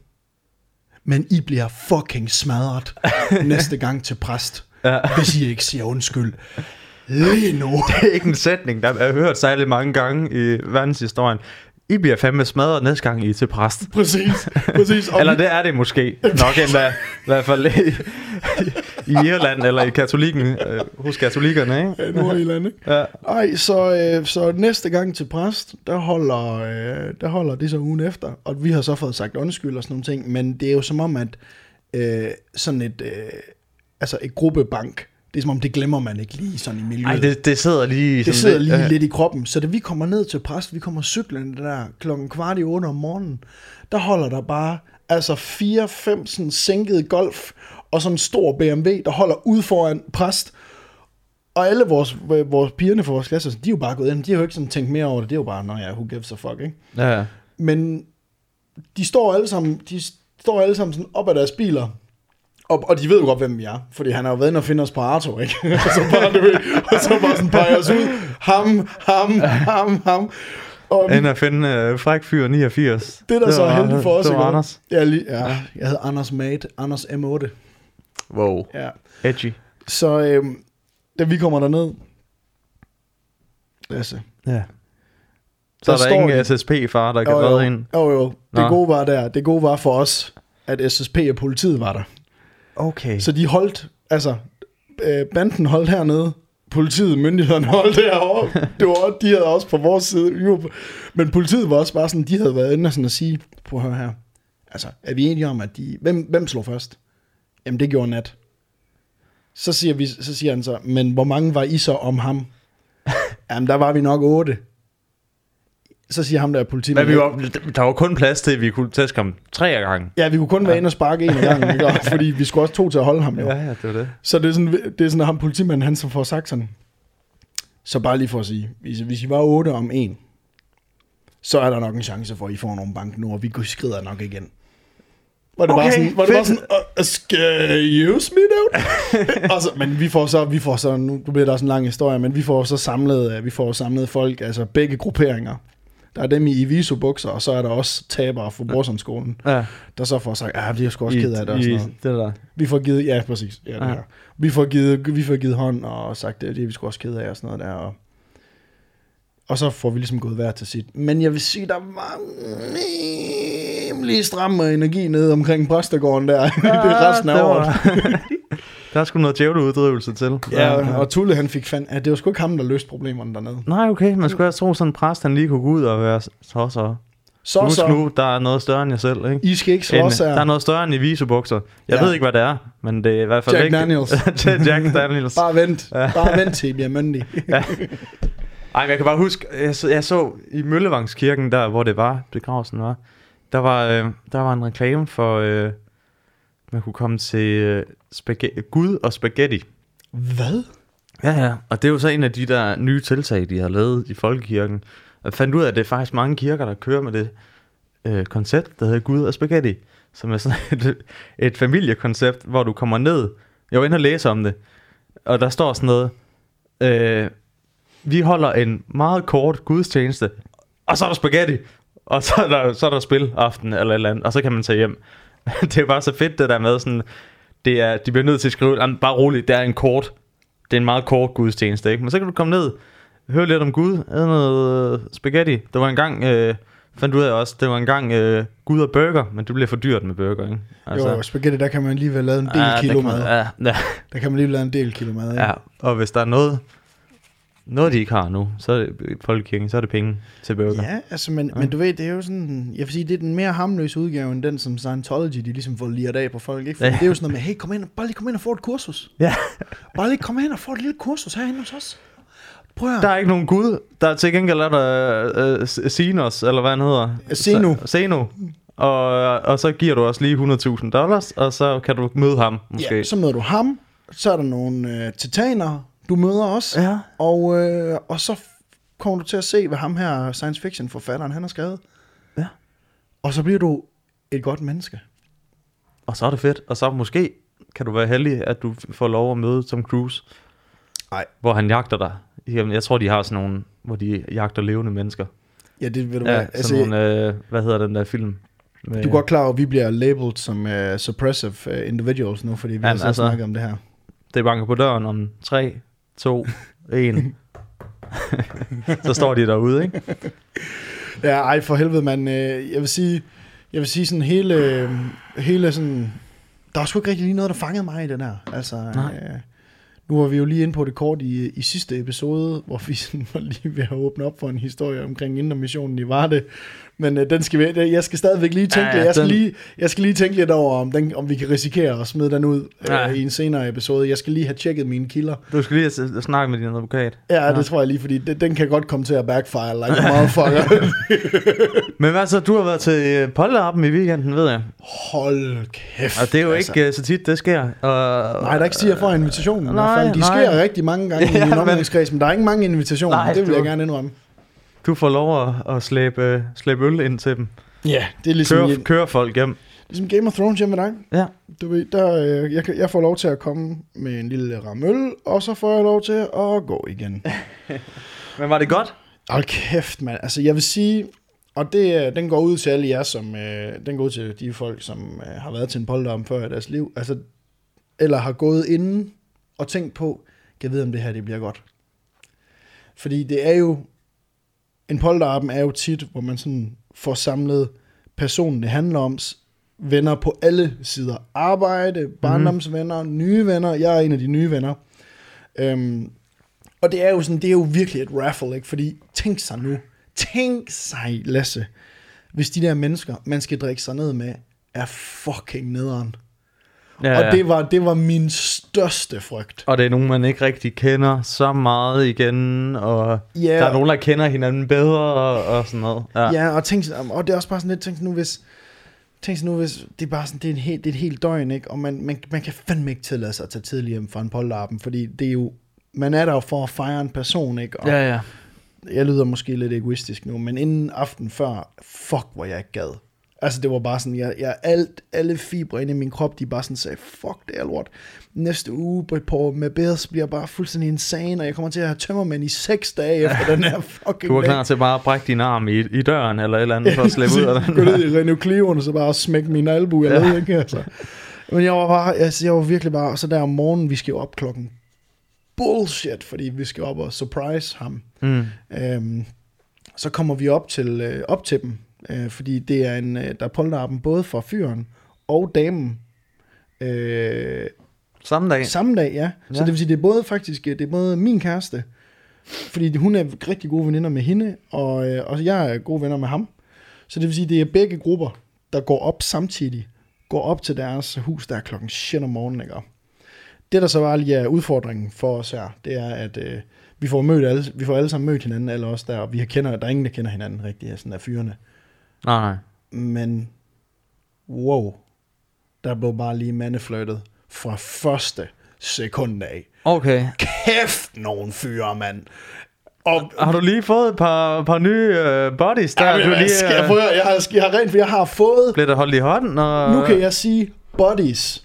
men I bliver fucking smadret <laughs> næste gang til præst, Ja. hvis I ikke siger undskyld. Lige nu. <laughs> Det er ikke en sætning, der er hørt særlig mange gange i verdenshistorien. I bliver fandme smadret næste gang, I er til præst. Præcis, <laughs> præcis. Og Eller det er det måske. Nok endda. I hvert fald i, i Irland eller i katolikken, øh, hos katolikkerne, ikke? Ja, Nordjylland, ikke? Ja. Ej, så, øh, så næste gang til præst, der holder, øh, der holder det så ugen efter, og vi har så fået sagt undskyld og sådan nogle ting, men det er jo som om, at øh, sådan et, øh, altså et gruppebank, det er som om, det glemmer man ikke lige sådan i miljøet. Ej, det, det sidder lige... det sidder lidt- lige ja. lidt i kroppen. Så da vi kommer ned til præst, vi kommer cyklen der klokken kvart i otte om morgenen, der holder der bare altså fire, fem sådan sænkede golf og sådan en stor BMW, der holder ud foran præst. Og alle vores, vores pigerne fra vores klasse, de er jo bare gået ind. De har jo ikke sådan tænkt mere over det. Det er jo bare, nå ja, who gives a fuck, ikke? Ja, ja. Men de står alle sammen, de står alle sammen sådan op ad deres biler, og, og de ved jo godt, hvem vi er, fordi han har jo været inde og finde os på Arto, ikke? <laughs> og så bare, du ved, og så bare sådan peger os ud, ham, ham, ham, ham. Og End at finde øh, fræk fyr 89. det, der så er var- heldigt for os, Det var ikke? Anders. Ja, lige, ja, jeg hedder Anders Mate, Anders M8. Wow. Ja. Edgy. Så øhm, da vi kommer derned, Lasse, Ja. Så Der er der ingen SSP-far, der kan redde ind. jo, jo, det Nå. gode var der, det gode var for os, at SSP og politiet var der. Okay. Så de holdt, altså, øh, banden holdt hernede, politiet, myndighederne holdt derovre. <laughs> Det var, de havde også på vores side. Men politiet var også bare sådan, de havde været inde og sådan at sige, på hør her, altså, er vi enige om, at de, hvem, hvem slog først? Jamen, det gjorde Nat. Så siger, vi, så siger han så, men hvor mange var I så om ham? <laughs> Jamen, der var vi nok otte. Så siger ham der Men politimanden. vi var, der var kun plads til, at vi kunne tæske ham tre gange. Ja, vi kunne kun være inde og sparke en gang, ikke? <laughs> Fordi vi skulle også to til at holde ham, jo. Ja, ja, det var det. Så det er sådan, det er sådan at ham politimanden, han som får sagt sådan, så bare lige for at sige, hvis, hvis I var otte om en, så er der nok en chance for, at I får nogle bank nu, og vi skrider nok igen. Var det Okay, bare sådan, var det bare sådan, uh, excuse me, dude? og så, men vi får så, vi får så, nu bliver der også en lang historie, men vi får så samlet, øh, vi får samlet folk, altså begge grupperinger. Der er dem i Iviso-bukser, og så er der også tabere fra Brorsonskolen, Ja. der så får sagt, ja, vi er sgu også ked af det og sådan noget. det der. Vi får givet, ja præcis, ja, det Ja. her. Vi får givet, vi får givet hånd og sagt, det, det er vi sgu også ked af og sådan noget der. Og, og så får vi ligesom gået hver til sit. Men jeg vil sige, der var rimelig stram energi nede omkring præstegården der. <laughs> det er resten af det året. <laughs> Der er sgu noget djævleuddrivelse til. Ja, og Tulle han fik fand, at det var sgu ikke ham, der løste problemerne dernede. Nej, okay, man skulle have tro sådan en præst, han lige kunne gå ud og være så så. Så Husk så, nu, der er noget større end jer selv, ikke? I skal ikke slås der er her. noget større end i visebukser. Jeg Ja. ved ikke, hvad det er, men det er i hvert fald Jack ikke... Daniels. <laughs> Jack Daniels. <laughs> Bare vent. Ja. Bare vent til I bliver myndige. <laughs> Ej, men jeg kan bare huske, jeg så, jeg så i Møllevangskirken, der hvor det var, begravelsen var, der var, øh, der var en reklame for, øh, man kunne komme til øh, spaghetti, Gud og spaghetti. Hvad? Ja, ja. Og det er jo så en af de der nye tiltag, de har lavet i Folkekirken. Jeg fandt ud af, at det er faktisk mange kirker, der kører med det øh, koncept, der hedder Gud og Spaghetti. Som er sådan <laughs> et, et familiekoncept, hvor du kommer ned. Jeg var inde og læse om det. Og der står sådan noget. Øh, vi holder en meget kort gudstjeneste. Og så er der spaghetti. Og så er der, så er der spil aften eller et eller andet. Og så kan man tage hjem. <laughs> det er bare så fedt det der med sådan. Det er, de bliver nødt til at skrive, "Jamen, bare roligt, det er en kort det er en meget kort gudstjeneste, ikke? Men så kan du komme ned, høre lidt om Gud, æde noget spaghetti. Der var en gang, øh, fandt ud af også, det var en gang øh, Gud og burger, men det bliver for dyrt med burger, ikke? Altså, jo, spaghetti, der kan man alligevel lave en del ja, kilo mad. ja, ja, Der kan man alligevel lave en del kilo mad. ikke? ja, og hvis der er noget, noget de ikke har nu, så er det folkekirken, så er det penge til burger. Ja, altså, men, ja. men du ved, det er jo sådan, jeg vil sige, det er den mere hamløse udgave, end den, som Scientology, de ligesom får liret af på folk, ikke? For Ja. det er jo sådan noget med, hey, kom ind, bare lige kom ind og få et kursus. ja. Bare lige kom ind og få et lille kursus herinde hos os. Prøv at Der er ikke nogen Gud, der er til gengæld er der øh, Sinos, eller hvad han hedder. Zeno. Så- Zeno. Og, og så giver du også lige 100.000 dollars, og så kan du møde ham, måske. Ja, så møder du ham, så er der nogle øh, titanere, du møder også, Ja. og, øh, og så kommer du til at se, hvad ham her science fiction forfatteren, han har skrevet. Ja. Og så bliver du et godt menneske. Og så er det fedt. Og så måske kan du være heldig, at du får lov at møde Tom Cruise. Nej. Hvor han jagter dig. Jamen, jeg tror, de har sådan nogle, hvor de jagter levende mennesker. Ja, det vil du Ja, være. sådan Altså, nogle, øh, hvad hedder den der film? Med, du er godt klar over, at vi bliver labeled som uh, suppressive uh, individuals nu, fordi vi Jamen, har så altså- snakket om det her. Det banker på døren om 3, 2, 1. så står de derude, ikke? Ja, ej for helvede, man. Øh, jeg vil sige, jeg vil sige sådan hele, øh, hele sådan, der var sgu ikke rigtig lige noget, der fangede mig i den her. Altså, Nej. øh, nu var vi jo lige inde på det kort i, i sidste episode, hvor vi sådan var lige ved at åbne op for en historie omkring intermissionen i Varde. Men øh, den skal vi, jeg skal stadigvæk lige tænke, Ja, ja, ja, jeg, skal den- lige, jeg skal lige tænke lidt over, om, den, om vi kan risikere at smide den ud Ja. øh, i en senere episode. Jeg skal lige have tjekket mine kilder. Du skal lige at snakke med din advokat. Ja, Ja. det tror jeg lige, fordi det, den kan godt komme til at backfire like a motherfucker. <laughs> Men hvad så? Du har været til øh, polterappen i weekenden, ved jeg. Hold kæft. Og det er jo altså. ikke øh, så tit, det sker. Og, Nej, der er ikke siger for invitationen. i hvert fald. De nej. sker rigtig mange gange <laughs> Ja, i min men- omgangskreds, men der er ikke mange invitationer. Nej, det vil du- jeg gerne indrømme. Du får lov at, at slæbe, øh, slæbe øl ind til dem. Ja, det er ligesom, Køre, Køre. køre folk hjem. ligesom Game of Thrones hjemme med dig. Ja. Du ved, der, øh, jeg, jeg får lov til at komme med en lille ramme øl, og så får jeg lov til at gå igen. <laughs> Men var det godt? Hold kæft, mand. Altså, jeg vil sige, og det, øh, den går ud til alle jer, som, øh, den går ud til de folk, som øh, har været til en polterarm før i deres liv, altså, eller har gået inden og tænkt på, kan jeg vide, om det her det bliver godt. Fordi det er jo, en polterarben er jo tit, hvor man sådan får samlet personen, det handler om, venner på alle sider. Arbejde, barndomsvenner, mm. nye venner. Jeg er en af de nye venner. Øhm, og det er jo sådan, det er jo virkelig et raffle, ikke? Fordi tænk sig nu, tænk sig, Lasse, hvis de der mennesker, man skal drikke sig ned med, er fucking nederen. Ja, Ja, og det var, det var min største frygt. og det er nogen, man ikke rigtig kender så meget igen, og Ja. der er nogen, der kender hinanden bedre, og, og sådan noget. Ja. Ja, og, tænk, og det er også bare sådan lidt, tænk nu, hvis, tænk nu, hvis det er bare sådan, det er, en helt, det er et helt døgn, ikke? Og man, man, man kan fandme ikke tillade sig at tage tidligt hjem fra en polterappen, fordi det er jo, man er der jo for at fejre en person, ikke? Og ja, ja. jeg lyder måske lidt egoistisk nu, men inden aften før, fuck, hvor jeg ikke gad. Altså, det var bare sådan, jeg, jeg alt, alle fibre inde i min krop, de bare sådan sagde, fuck, det er lort. Næste uge på, på med Bears bliver bare fuldstændig insane, og jeg kommer til at have tømmermænd i seks dage efter <laughs> den her fucking Du var dag. klar til bare at brække din arm i, i døren, eller et eller andet, for at <laughs> slippe ud af den. Gå ned i Renault og så bare smække min albu eller ja. ikke? Altså. Men jeg var bare, altså, jeg var virkelig bare, så der om morgenen, vi skal jo op klokken bullshit, fordi vi skal op og surprise ham. Mm. Øhm, så kommer vi op til, øh, op til dem, øh, fordi det er en, øh, der er polterappen både for fyren og damen. Øh, Samme dag. samme dag, ja. Så Ja. det vil sige, det er både faktisk, øh, det er både min kæreste, fordi hun er rigtig gode veninder med hende, og, øh, og jeg er gode venner med ham. Så det vil sige, det er begge grupper, der går op samtidig, går op til deres hus, der er klokken shit om morgenen, ikke? Det, der så bare lige er udfordringen for os her, det er, at øh, vi, får mødt alle, vi får alle sammen mødt hinanden, alle os der, og vi kender, der er ingen, der kender hinanden rigtig, sådan af fyrene. Nej, nej. Men, wow, der blev bare lige mandefløjtet fra første sekund af. Okay. Kæft, nogen fyre, mand. Og Har du lige fået et par, par nye uh, bodies der? Ja, du lige, skal jeg, prøve, jeg, har, jeg har rent, for jeg har fået... blev der holdt i hånden? Og... Nu kan jeg sige bodies.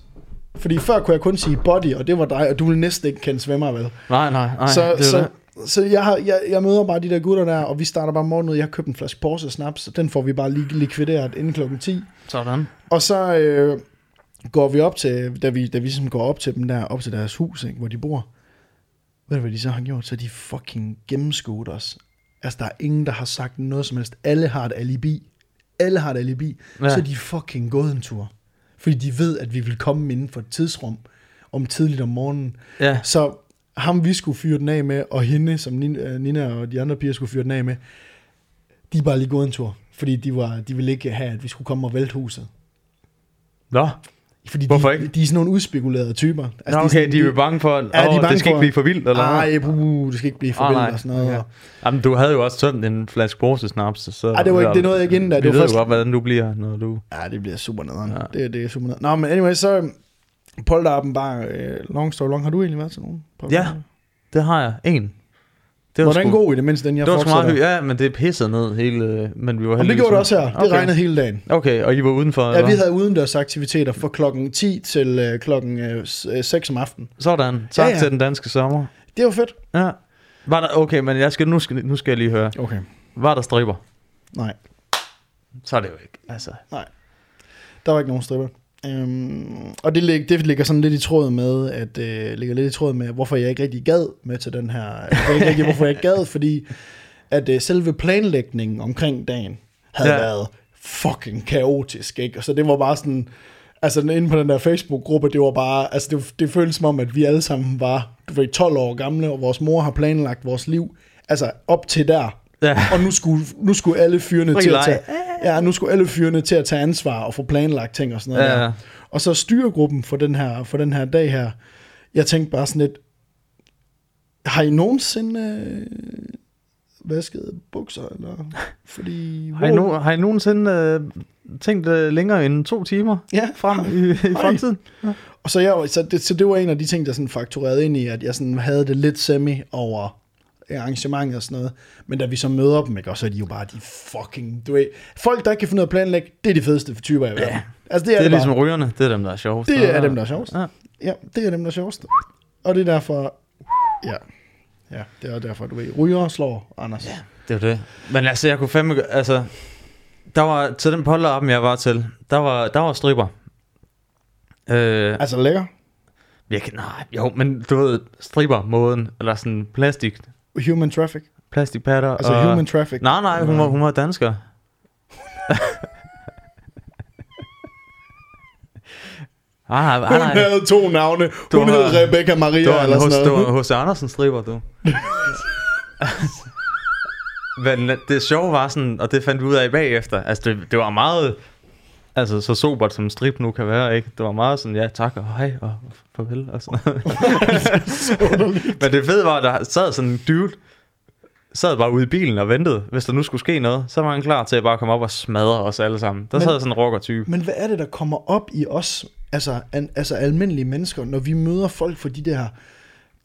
Fordi før kunne jeg kun sige body, og det var dig, og du ville næsten ikke kende svømmer, vel? Nej, nej, nej. så, det så, det. Så jeg, har, jeg, jeg møder bare de der gutter der, og vi starter bare morgen ud. Jeg har købt en flaske Porsche Snaps, og den får vi bare lige likvideret inden klokken 10. Sådan. Og så øh, går vi op til, da vi, da vi ligesom går op til dem der, op til deres hus, ikke, hvor de bor. Ved du, hvad de så har gjort? Så de fucking gennemskuet os. Altså, der er ingen, der har sagt noget som helst. Alle har et alibi. Alle har et alibi. Ja. Ja. Så er de fucking gået en tur. Fordi de ved, at vi vil komme inden for et tidsrum om tidligt om morgenen. Ja. Så ham, vi skulle fyre den af med, og hende, som Nina, øh, Nina og de andre piger skulle fyre den af med, de er bare lige gået en tur. Fordi de, var, de ville ikke have, at vi skulle komme og vælte huset. Nå, Fordi Hvorfor de, ikke? de er sådan nogle udspekulerede typer. altså, Nå okay, sådan- de er jo bange for, at Ja, de bange det skal for- ikke blive for vildt, eller hvad? Ej, buh, det skal ikke blive for Ah, vildt nej. og sådan noget. Okay. Jamen, du havde jo også tømt en flaske Porsche snaps, så... Ej, det var ikke, det nåede jeg ikke inden da. Vi Det var ved først, jo godt, hvordan du bliver, når du... Ja, det bliver super nederen. Ja. Det, det er super nederen. Nå, men anyway, så polterappen bare, øh, long story long. Har du egentlig været til nogen? Ja, det har jeg. En. Det Var den sgu- god i det mindste, den jeg Det var meget. Ja, men det pissede ned hele... Men vi var Jamen, det gjorde det også her. Det Okay. regnede hele dagen. Okay, og I var udenfor? Ja, eller vi havde udendørs aktiviteter fra klokken 10 til øh, klokken øh, s- øh, 6 om aftenen. Sådan. Tak Ja, ja. til den danske sommer. Det var fedt. Ja. Var der, okay, men jeg skal, nu, skal, nu skal jeg lige høre. Okay. Var der striber? Nej, Så er det jo ikke. Altså. der var ikke nogen stripper. Øhm, og det, lig, det ligger sådan lidt i tråd med, at øh, ligger lidt i tråd med, hvorfor jeg ikke rigtig gad med til den her, hvorfor jeg ikke, rigtig, hvorfor jeg ikke gad, fordi at øh, selve planlægningen omkring dagen havde Ja. ja. været fucking kaotisk, ikke? Og så det var bare sådan, altså inde på den der Facebook-gruppe, det var bare, altså det, det føltes som om, at vi alle sammen var, du ved, 12 år gamle, og vores mor har planlagt vores liv, altså op til der, Ja. og nu skulle, nu skulle alle fyrene til at tage, ja, nu skulle alle fyrene til at tage ansvar og få planlagt ting og sådan noget Ja, der. ja. Og så styregruppen for den her, for den her dag her, jeg tænkte bare sådan lidt, har I nogensinde øh, vasket bukser, eller? Fordi, <laughs> Har I, no, har I nogensinde øh, tænkt øh, længere end to timer Ja. frem i, i <laughs> fremtiden? Og så, jeg, så, det, så det var en af de ting, der sådan fakturerede ind i, at jeg sådan havde det lidt semi over arrangementet og sådan noget. Men da vi så møder dem, ikke, og så er de jo bare de fucking, du ved, folk, der ikke kan finde ud af at planlægge, det er de fedeste typer i verden. Ja. Altså, det Det er, det, det er ligesom bare. rygerne. Det er dem, der er sjovest. Det er dem, der er sjovest. Ja. Ja, det er dem, der er sjovest. Og det er derfor, ja, ja, det er derfor, du ved, ryger slår Anders. Ja. Det er det. Men altså, jeg kunne fandme... Altså, der var til den polterappen, jeg var til, der var, der var stripper. Øh, Altså lækker. jeg kan, nej, jo, men du ved, stripper-måden, eller sådan plastik, Human traffic. plastikpatter. Altså og, human traffic. Nej, nej, hun var, hun var dansker. <laughs> ah, nej, Hun nej, havde to navne. Du Hun hed Rebecca Maria, var eller sådan noget. var hos Andersen stripper, du. <laughs> Men det sjove var sådan, og det fandt vi ud af bagefter, altså det, det var meget, altså så sobert som strip nu kan være, ikke? Det var meget sådan, ja tak og hej og farvel og sådan noget. <laughs> Men det fede var, at der sad sådan en dude, sad bare ude i bilen og ventede. Hvis der nu skulle ske noget, så var han klar til at bare komme op og smadre os alle sammen. Der Men- sad sådan en rocker-type. Men hvad er det, der kommer op i os, altså, an, altså almindelige mennesker, når vi møder folk fra de der,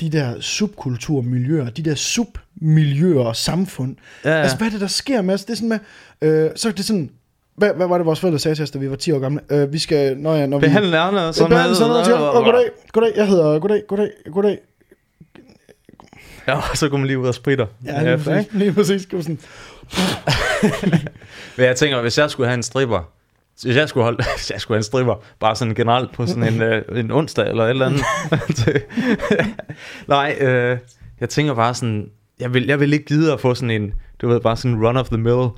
de der subkulturmiljøer, de der submiljøer og samfund? Ja, ja. Altså, hvad er det, der sker med os? Det er sådan med, øh, så er det sådan, hvad, hvad var det, vores forældre sagde til os, da vi var 10 år gamle? Øh, vi skal, når, jeg, når vi... Behandle ærne sådan noget, sådan noget, og goddag, goddag, jeg hedder, goddag, goddag, goddag. Ja, og så går man lige ud og spritter. Ja, lige efter, ikke? præcis, lige præcis. Sådan, <laughs> Men jeg tænker, hvis jeg skulle have en stripper, hvis jeg skulle, holde, <laughs> hvis jeg skulle have en stripper, bare sådan generelt på sådan en, øh, en onsdag eller et eller andet. Det- <laughs> Nej, øh, jeg tænker bare sådan, jeg vil, jeg vil ikke gide at få sådan en, du ved, bare sådan en run-of-the-mill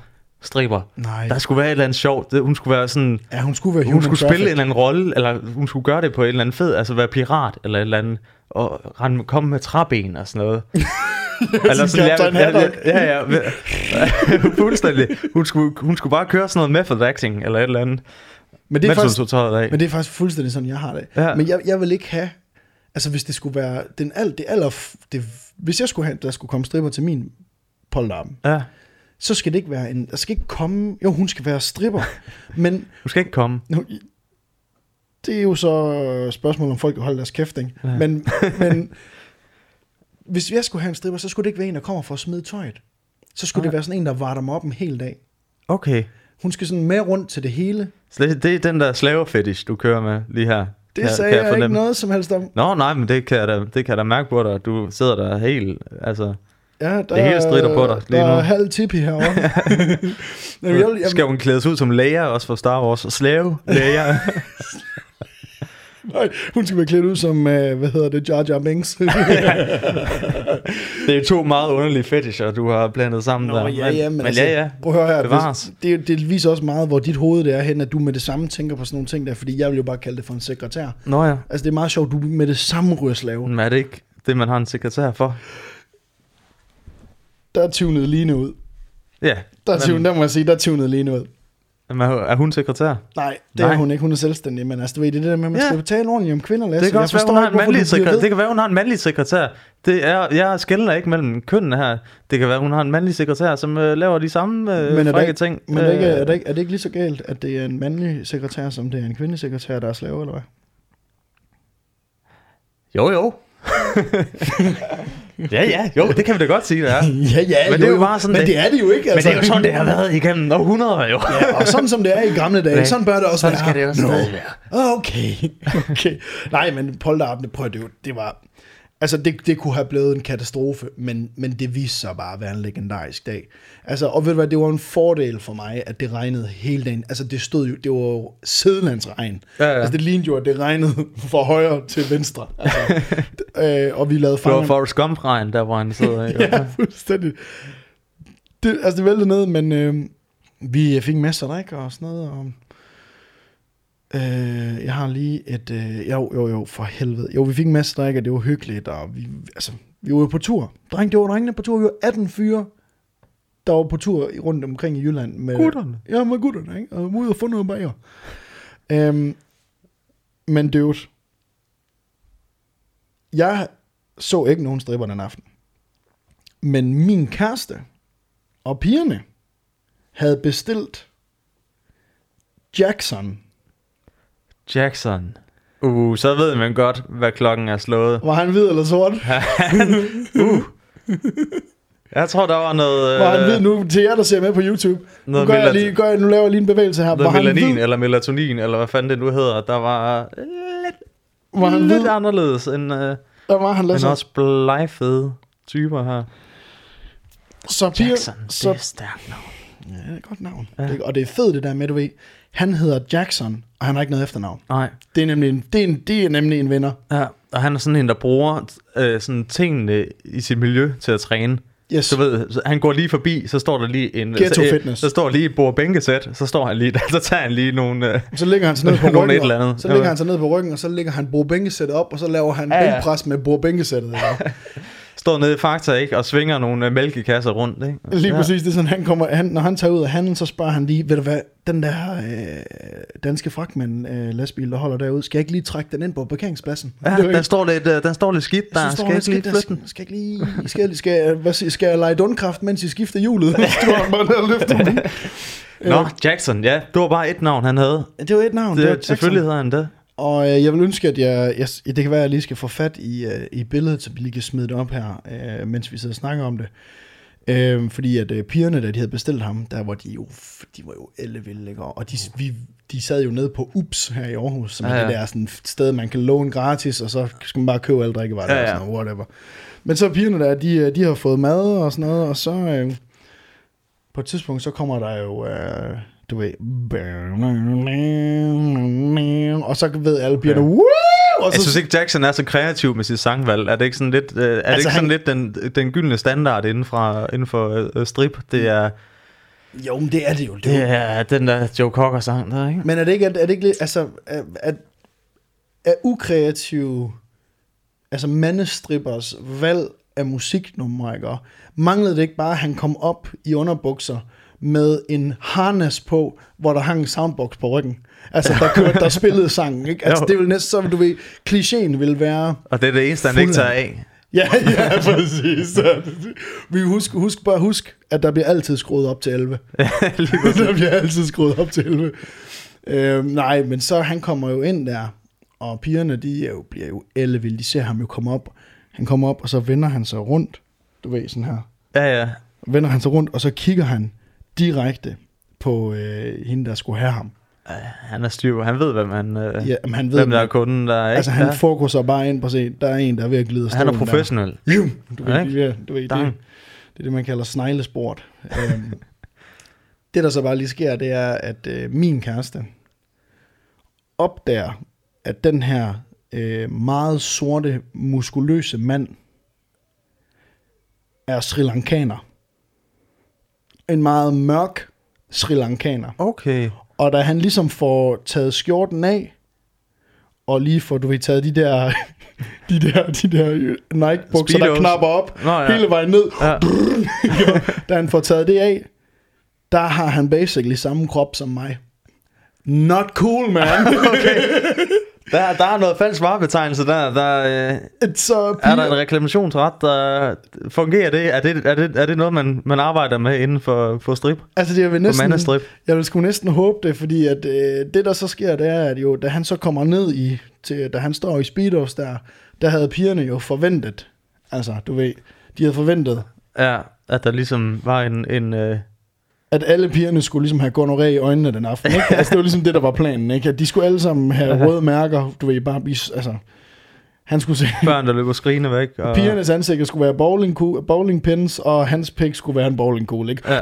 stripper. nej, Der skulle være et eller andet sjovt. Hun skulle være sådan, ja, hun skulle være hun skulle spille en eller anden rolle, eller hun skulle gøre det på en eller anden fed, altså være pirat eller et eller andet, og rende, komme med træben og sådan noget. <laughs> Captain Haddock. ja, ja, ja, <laughs> fuldstændig. Hun skulle, hun skulle bare køre sådan noget method acting, eller et eller andet, Men det er faktisk, af. Men det er faktisk fuldstændig sådan, jeg har det. Ja. Men jeg, jeg vil ikke have, altså hvis det skulle være, den al, det aller, det, hvis jeg skulle have, der skulle komme stripper til min polterappen, Ja, så skal det ikke være en, der skal ikke komme, jo hun skal være stripper, <laughs> men hun skal ikke komme. nu, det er jo så spørgsmålet, om folk kan holde deres kæft, ikke? Ja. Men, <laughs> men hvis jeg skulle have en stripper, så skulle det ikke være en, der kommer for at smide tøjet. Så skulle Nej. det være sådan en, der varter mig op en hel dag. Okay. Hun skal sådan med rundt til det hele. Så det, det er den der slavefetish, du kører med lige her. Det Kan- sagde kan jeg, jeg ikke noget som helst om. Nå, nej, men det kan, jeg da, det kan jeg da mærke på dig. Du sidder der helt, altså... Ja, der, Det hele stritter på dig lige der nu. er halv tipi herovre. <laughs> Jamen, jeg, jeg, Skal hun klædes ud som læger også for Star Wars? Slave, læger. <laughs> nej, hun skal være klædt ud som, uh, hvad hedder det, Jar Jar Binks. <laughs> det er to meget underlige fetisher, du har blandet sammen Nå, der. ja, ja, men, men altså, ja, ja. Prøv at høre her. Bevares. Det, det viser også meget, hvor dit hoved det er hen, at du med det samme tænker på sådan nogle ting der, fordi jeg vil jo bare kalde det for en sekretær. Nå ja. Altså, det er meget sjovt, du med det samme ryger slave. Men er det ikke det, man har en sekretær for? Der er tunet Line ud. Ja. Der er Men- tunet, der må jeg sige, der er tunet Line ud. Men er hun sekretær? Nej, det Nej. er hun ikke. Hun er selvstændig, men altså, du ved, det er det der med, at man Ja. skal tale ordentligt om kvinder, Lasse. Det kan Jeg også være, forstår hun har ikke, en bliver sekretær. Det kan være, hun har en mandlig sekretær. Det er, jeg skældner ikke mellem kønnene her. Det kan være, hun har en mandlig sekretær, som øh, laver de samme øh, Men er det frække ikke- ting. Men er det, ikke, Øh, er, det ikke, er det ikke lige så galt, at det er en mandlig sekretær, som det er en kvindelig sekretær, der er slave, eller hvad? Jo, jo. <laughs> <laughs> ja, ja, jo, det kan vi da godt sige, det er. <laughs> ja, ja, Men det er jo bare sådan, Men det- det er det jo ikke, Men altså. det er jo sådan, det har været igennem århundreder, jo. Ja, og sådan som det er i gamle dage, sådan bør det også Sådan være. skal det også stadig være. Okay, <laughs> okay. Nej, men polterappen, prøv det, jo- det var... Altså, det, det kunne have blevet en katastrofe, men, men det viste sig bare at være en legendarisk dag. Altså, og ved du hvad, det var en fordel for mig, at det regnede hele dagen. Altså, det stod jo, det var jo sidelandsregn. Ja, ja. Altså, det lignede jo, at det regnede <laughs> fra højre til venstre. Altså, øh, og vi lavede Det var. Forrest Gump-regn, der hvor han sidder. <laughs> Ja, fuldstændig. Det, altså, det væltede ned, men øh, vi fik masser af drik og sådan noget. Og, øh, jeg har lige et... Øh, jo, jo, jo, for helvede. Jo, vi fik masser af drik, og det var hyggeligt, og vi, altså, vi var jo på tur. Dreng, det var drengene på tur. Vi var 18 fyre, der var på tur rundt omkring i Jylland. Med, Gutterne. Ja, med gutterne, ikke? Og ud og få noget bager. Øhm, men dude, jeg så ikke nogen stripper den aften. Men min kæreste og pigerne havde bestilt Jackson. Jackson. Uh, så ved man godt, hvad klokken er slået. Var han hvid eller sort? <laughs> uh. Jeg tror, der var noget... Var han øh, hvid nu til jer, der ser med på YouTube? Nu, gør jeg lige, gør jeg, nu laver jeg lige en bevægelse her. Var Noget han melanin eller melatonin, eller hvad fanden det nu hedder, der var lidt, Var han lidt hvid? anderledes end, øh, Der var han end også blegfede typer her. Så piger, Jackson, det så, er stærkt navn. ja, det er et godt navn. Ja. Det, og det er fedt det der med, du ved, han hedder Jackson, og han har ikke noget efternavn. Nej. Det er nemlig en, det er en, det er nemlig en vinder. Ja, og han er sådan en, der bruger øh, sådan tingene i sit miljø til at træne. Yes. Du ved, så han går lige forbi, så står der lige en... Ghetto så, øh, fitness. Så står lige et bord bænkesæt, så står han lige der, <laughs> så tager han lige nogle... Øh, Så ligger han sig ned <laughs> på ryggen, et eller andet. så ligger han sig ned på ryggen, og så ligger han bordbænkesættet op, og så laver han Ja, ja, bænkpres med. Ja. <laughs> står nede i Fakta, ikke? Og svinger nogle øh, mælkekasser rundt, ikke? Lige ja. præcis, det er sådan, han kommer, han, når han tager ud af handlen, så spørger han lige, ved du hvad, den der øh, danske fragtmand øh, lastbil, der holder derude, skal jeg ikke lige trække den ind på parkeringspladsen? Ja, der ikke- står lidt, øh, den står lidt skidt der. Skal jeg ikke lige flytte den? Skal jeg lige, skal, jeg- skal, jeg, hvad skal jeg lege dundkraft, mens I skifter hjulet? <laughs> Den. Nå, Jackson, ja. Det var bare et navn, han havde. Det var et navn. det var Det, Jackson. selvfølgelig hedder han det. Og øh, jeg vil ønske, at jeg, jeg... Det kan være, at jeg lige skal få fat i, øh, i billedet, så vi lige kan smide det op her, øh, mens vi sidder og snakker om det. Øh, fordi at øh, pigerne, da de havde bestilt ham, der var de jo, de var jo ellevilde, ikke? Og de, vi, de sad jo nede på UPS her i Aarhus, som ja, Ja, ja. det der sådan sted, man kan låne gratis, og så skal man bare købe alle drikkevarer Ja, ja, ja. ja. og sådan noget, whatever. Men så pigerne der, de, øh, de har fået mad og sådan noget, og så øh, på et tidspunkt, så kommer der jo, øh, du ved, og så ved alle pigerne, Okay. Woo! Og Jeg så, synes ikke, Jackson er så kreativ med sit sangvalg. Er det ikke sådan lidt, øh, er det Altså, ikke sådan han- lidt den, den gyldne standard inden, fra, inden for øh, strip? Det er, jo, men det er det jo. Det det er, er den der Joe Cocker sang der, ikke? men er det ikke, er det ikke lidt, altså, er, er, er ukreative, altså mandestrippers valg af musiknumre, ikke? Manglede det ikke bare, at han kom op i underbukser med en harness på, hvor der hang en soundbox på ryggen? Altså, der, kørte, der spillede sangen, ikke? Altså, Jo. det vil næsten, så du ved, klichéen vil være, Og det er det eneste, han ikke tager af-. Ja, <laughs> ja, præcis. Vi husk, husk bare husk, at der bliver altid skruet op til 11. <laughs> Lige <laughs> der bliver altid skruet op til 11. Øh, nej, men så han kommer jo ind der, og pigerne, de er jo, bliver jo ellevilde. De ser ham jo komme op. Han kommer op, og så vender han sig rundt. Du ved, sådan her. Ja, ja. Vender han sig rundt, og så kigger han direkte på øh, hende, der skulle have ham. Ja, Han er styr, på- han ved, hvem, han, øh, Ja, men han ved, hvem der er kunden, der er. Ikke? altså han ja. fokuserer bare ind på at se, der er en, der er ved at glide af han er professionel. Der. Jum! Du ved, Ja, ikke? du ved det, Dang. det er det, man kalder sneglesport. øhm, det, der så bare lige sker, det er, at øh, min kæreste opdager, at den her øh, meget sorte, muskuløse mand er Sri Lankaner. En meget mørk Sri Lankaner. Okay. Og da han ligesom får taget skjorten af, og lige får, du ved, taget de der, <laughs> de der, de der Nike-bukser, der knapper op Nå, ja. hele vejen ned, Ja. <laughs> da han får taget det af, der har han basically samme krop som mig. Not cool, man. <laughs> Der, der er noget falsk varebetegnelse der. Der øh, Så er der en reklamationsret, der fungerer det? Er det, er det, er det noget, man, man arbejder med inden for, for strip? altså det er vil For næsten, mandestrip? jeg vil sgu næsten håbe det, fordi at øh, det der så sker, det er, at jo, da han så kommer ned i, til, da han står i Speedos der, der havde pigerne jo forventet, altså du ved, de havde forventet, Ja, at der ligesom var en... en øh, at alle pigerne skulle ligesom have gonoré i øjnene den aften. Ikke? Altså, det var ligesom det, der var planen. Ikke? At de skulle alle sammen have røde mærker. Du ved, bare blive... Altså, han skulle se... <laughs> børn, der løber skrigende væk. Og, Pigernes ansigt skulle være bowling, bowling pins, og hans pik skulle være en bowlingkugle. Ikke? Ja.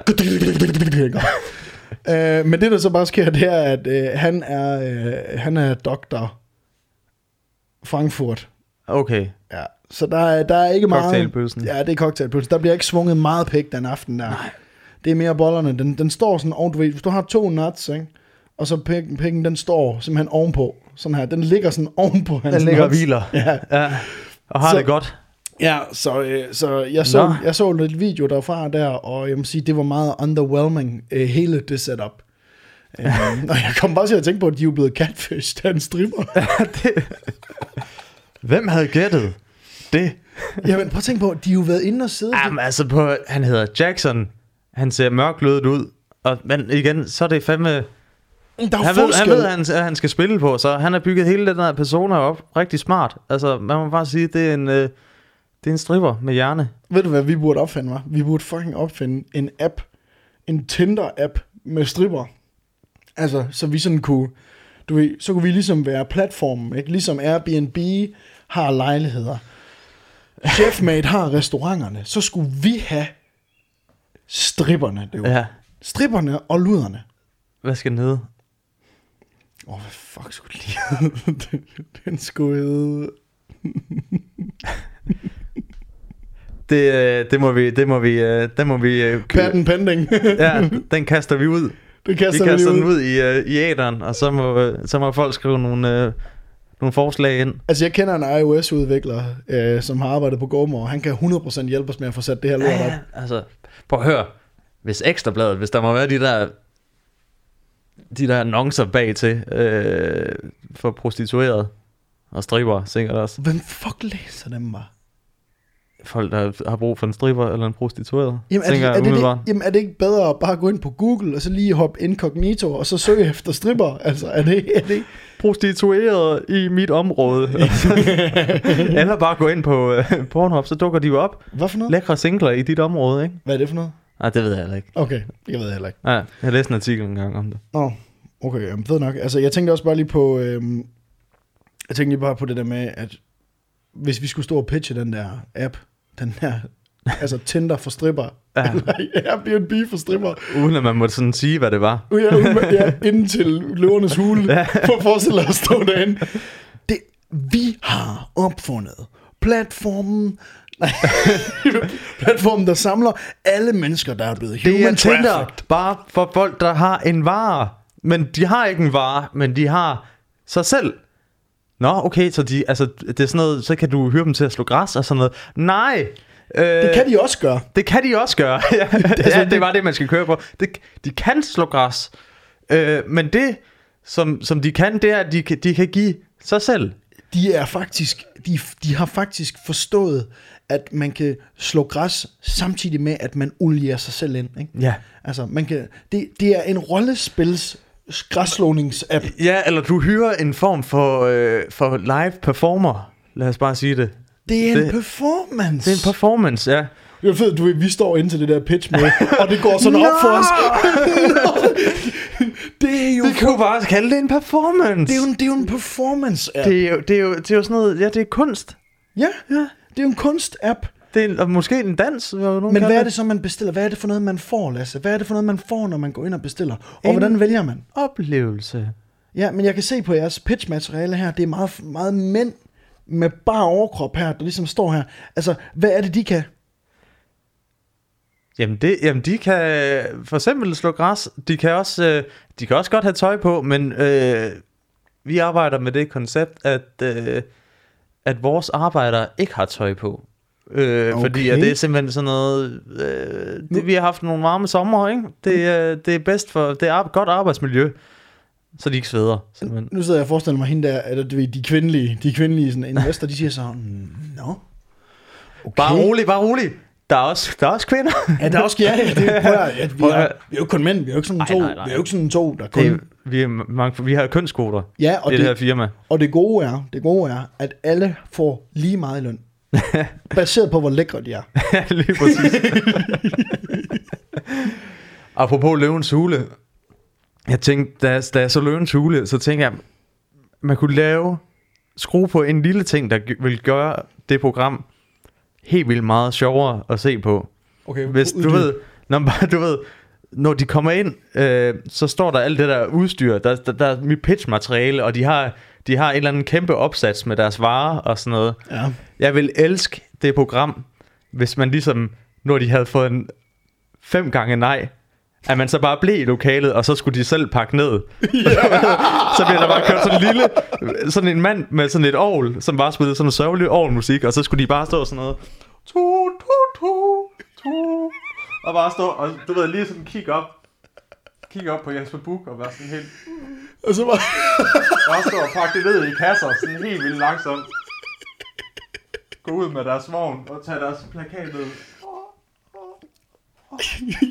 <laughs> øh, men det, der så bare sker, det er, at øh, han er øh, han er doktor Frankfurt. Okay, Ja. Så der er, der er ikke meget... cocktailbølsen. Ja, det er cocktailpølse. Der bliver ikke svunget meget pæk den aften der. Nej. Det er mere bollerne. Den, den står sådan oven, du ved, hvis du har to nuts, ikke? og så pækken, pækken, den står simpelthen ovenpå. Sådan her. Den ligger sådan ovenpå hans Den ligger og nuts. hviler. Ja, Ja, og har Så- det godt. ja så, øh, så, jeg, så Nå. jeg så lidt video derfra der, og jeg må sige, det var meget underwhelming, øh, hele det setup. um, <laughs> og jeg kom bare til at tænke på, at de er blevet catfish, der en stripper. Hvem havde gættet det? Jamen prøv at tænke på, de har jo været inde og sidde. Jamen altså, på, han hedder Jackson. Han ser mørklødet ud. Og, men igen, så er det fandme... der er Han ved, han ved, at han, at han skal spille på, så han har bygget hele den der persona op rigtig smart. Altså, man må bare sige, det er en, øh, det er en stripper med hjerne. Ved du, hvad vi burde opfinde, var? Vi burde fucking opfinde en app. En Tinder-app med stripper. Altså, så vi sådan kunne... Du ved, så kunne vi ligesom være platformen, ikke? Ligesom Airbnb har lejligheder. Chefmate har restauranterne. Så skulle vi have stripperne. Det var. Ja. Stripperne og luderne. Hvad skal den hedde? Åh, oh, hvad fuck skulle hedde? den, <laughs> den skulle hedde... Det, øh, det må vi, det må vi, øh, det må vi øh, kø- Patent pending. <laughs> Ja, den kaster vi ud. det Vi kaster vi, kaster lige den ud. ud i, i æderen, og så må, så må folk skrive nogle, nogle forslag ind. Altså, jeg kender en iOS-udvikler, øh, som har arbejdet på GoMore. Han kan 100% hjælpe os med at få sat det her lort op. Ja, altså, prøv at høre. Hvis Ekstrabladet, hvis der må være de der, de der annoncer bag til øh, for prostituerede og striber, sikkert også. Hvem fuck læser dem bare? Folk, der har brug for en stripper eller en prostitueret, Jamen er, det, er, det, jamen, er det ikke bedre at bare gå ind på Google, og så lige hoppe incognito, og så søge efter stripper? Altså, er det, er det ikke? Prostitueret i mit område. <laughs> eller bare gå ind på øh, Pornhub, så dukker de jo op. Hvad for noget? Lækre singler i dit område, ikke? Hvad er det for noget? Nej, det ved jeg heller ikke. Okay, jeg ved heller ikke. Ja, jeg læste en artikel engang om det. Nå, okay, jamen, fed nok. Altså, jeg tænkte også bare lige på, øhm, jeg tænkte lige bare på det der med, at hvis vi skulle stå og pitche den der app, den her, altså Tinder for stripper, Ja. <laughs> eller Airbnb for stripper, Uden at man måtte sådan sige, hvad det var. ja, uden- ja, inden til løvernes hule, ja. <laughs> for at forestille os at stå derinde. Det, vi har opfundet platformen, <laughs> platformen, der samler alle mennesker, der er blevet Det er human Tinder, bare for folk, der har en vare. Men de har ikke en vare, men de har sig selv. Nå, okay, så, de, altså, det er sådan noget, så kan du hyre dem til at slå græs og sådan noget. Nej! Øh, Det kan de også gøre. det kan de også gøre. <laughs> ja, <laughs> Altså, ja, det- var det, man skal køre på. Det, de kan slå græs. Øh, men det, som, som de kan, det er, at de, kan- de kan give sig selv. de er faktisk, de, de har faktisk forstået, at man kan slå græs samtidig med, at man olierer sig selv ind. Ikke? Ja. Altså, man kan, det, det er en rollespils græsslånings-app. Ja, eller du hyrer en form for, øh, for live performer. Lad os bare sige det. Det er en Det- performance. Det er en performance, ja. Det er fedt, du ved, vi står ind til det der pitch med, <laughs> og det går sådan op for os. <laughs> det er jo, Vi kan bare kalde det en performance. det er jo, en- det er jo en performance app. det er jo, det er jo, det er jo sådan noget, ja, det er kunst. Ja, ja, det er jo en kunst-app. Det er, måske en dans. Nogen Men hvad er det så, man bestiller? Hvad er det for noget, man får, Lasse? Hvad er det for noget, man får, når man går ind og bestiller? Og En- hvordan vælger man? Oplevelse. Ja, men jeg kan se på jeres pitchmateriale her, det er meget, meget mænd med bare overkrop her, der ligesom står her. Altså, hvad er det, de kan? Jamen, det, jamen, de kan for eksempel slå græs. De kan også, øh, de kan også godt have tøj på, men øh, vi arbejder med det koncept, at, øh, at vores arbejdere ikke har tøj på. Øh, okay. Fordi at det er simpelthen sådan noget... Øh, det, vi har haft nogle varme sommer, ikke? Det, er- det er bedst for... Det er ar- godt arbejdsmiljø, så de ikke sveder. Simpelthen. Nu sidder jeg og forestiller mig hende der, eller du ved, de kvindelige, de kvindelige sådan, investorer, de siger så, nå, okay. Bare rolig, bare rolig. Der er også, der er også kvinder. Ja, der er også, ja, ja, det, prøv at, at vi, at er, vi er jo kun mænd, vi er jo ikke sådan Nej, to, nej, nej. vi er jo ikke sådan to, der kun... Det, vi, er mange, vi har kønskvoter ja, og i det, det her firma. og det gode er, det gode er, at alle får lige meget løn. <laughs> baseret på, hvor lækre de er. <laughs> Ja, lige præcis. <laughs> Apropos løvens hule. Jeg tænkte, da jeg, da jeg så løvens hule, så tænkte jeg, man kunne lave, skrue på en lille ting, der vil gøre det program helt vildt meget sjovere at se på. Okay, Hvis du ved, når, man bare, du ved, når de kommer ind, øh, så står der alt det der udstyr, der, der, der er mit pitchmateriale, og de har, de har en eller anden kæmpe opsats med deres varer og sådan noget. Ja. Jeg vil elske det program, hvis man ligesom, når de havde fået en fem gange nej, at man så bare blev i lokalet, og så skulle de selv pakke ned. <laughs> <laughs> så bliver der bare kørt sådan en lille, sådan en mand med sådan et ovl, som bare spillede sådan en sørgelig ovlmusik, og så skulle de bare stå sådan noget, tu, tu, tu, tu, og bare stå, og du ved, lige sådan kigge op, kigge op på Jesper Buch, og være sådan helt, Og så var, bare stå og pakke det ned i kasser, sådan helt vildt langsomt. Gå ud med deres vogn og tage deres plakat ned.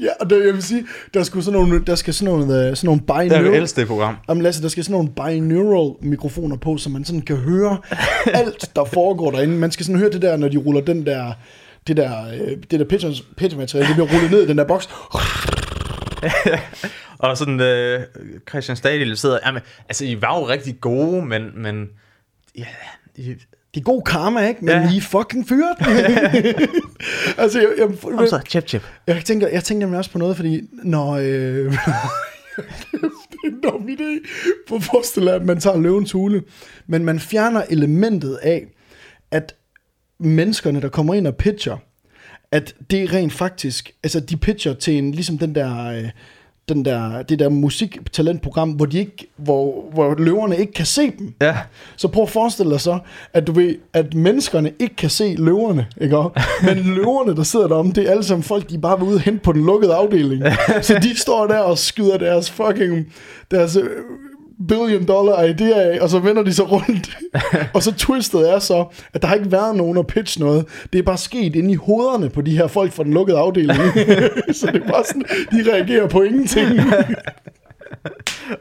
ja, og der, jeg vil sige, der, skulle sådan nogle, der skal sådan nogle, øh, sådan nogle binaural, elske det program. Jamen Lasse, der skal sådan nogle binaural mikrofoner på, så man sådan kan høre alt, der foregår derinde. Man skal sådan høre det der, når de ruller den der, det der, øh, det der pitch, pitchmateriale, det bliver rullet ned i den der boks. <laughs> Og sådan, øh, Christian Stadil sidder, jamen, altså, I var jo rigtig gode, men, men ja, I, Det er god karma, ikke? Men Ja. I fucking fyret <laughs> altså, jeg, jeg, kom så, chip chip. jeg, tænker, jeg tænker nemlig også på noget, fordi når... Øh, <laughs> det er en dum idé. For jer, at man tager løvens hule, men man fjerner elementet af, at menneskerne, der kommer ind og pitcher, at det rent faktisk, altså de pitcher til en, ligesom den der, øh, den der, det der musiktalentprogram, hvor, de ikke, hvor, hvor løverne ikke kan se dem. Ja, Så prøv at forestille dig så, at du ved, at menneskerne ikke kan se løverne, ikke også? <laughs> Men løverne, der sidder derom, det er alle sammen folk, de bare vil ud og hente på den lukkede afdeling. <laughs> Så de står der og skyder deres fucking, deres øh, billion dollar idéer af, og så vender de sig rundt. <laughs> og så twistet er så, at der har ikke været nogen at pitche noget. Det er bare sket inde i hovederne på de her folk fra den lukkede afdeling. <laughs> så det er bare sådan, de reagerer på ingenting. <laughs>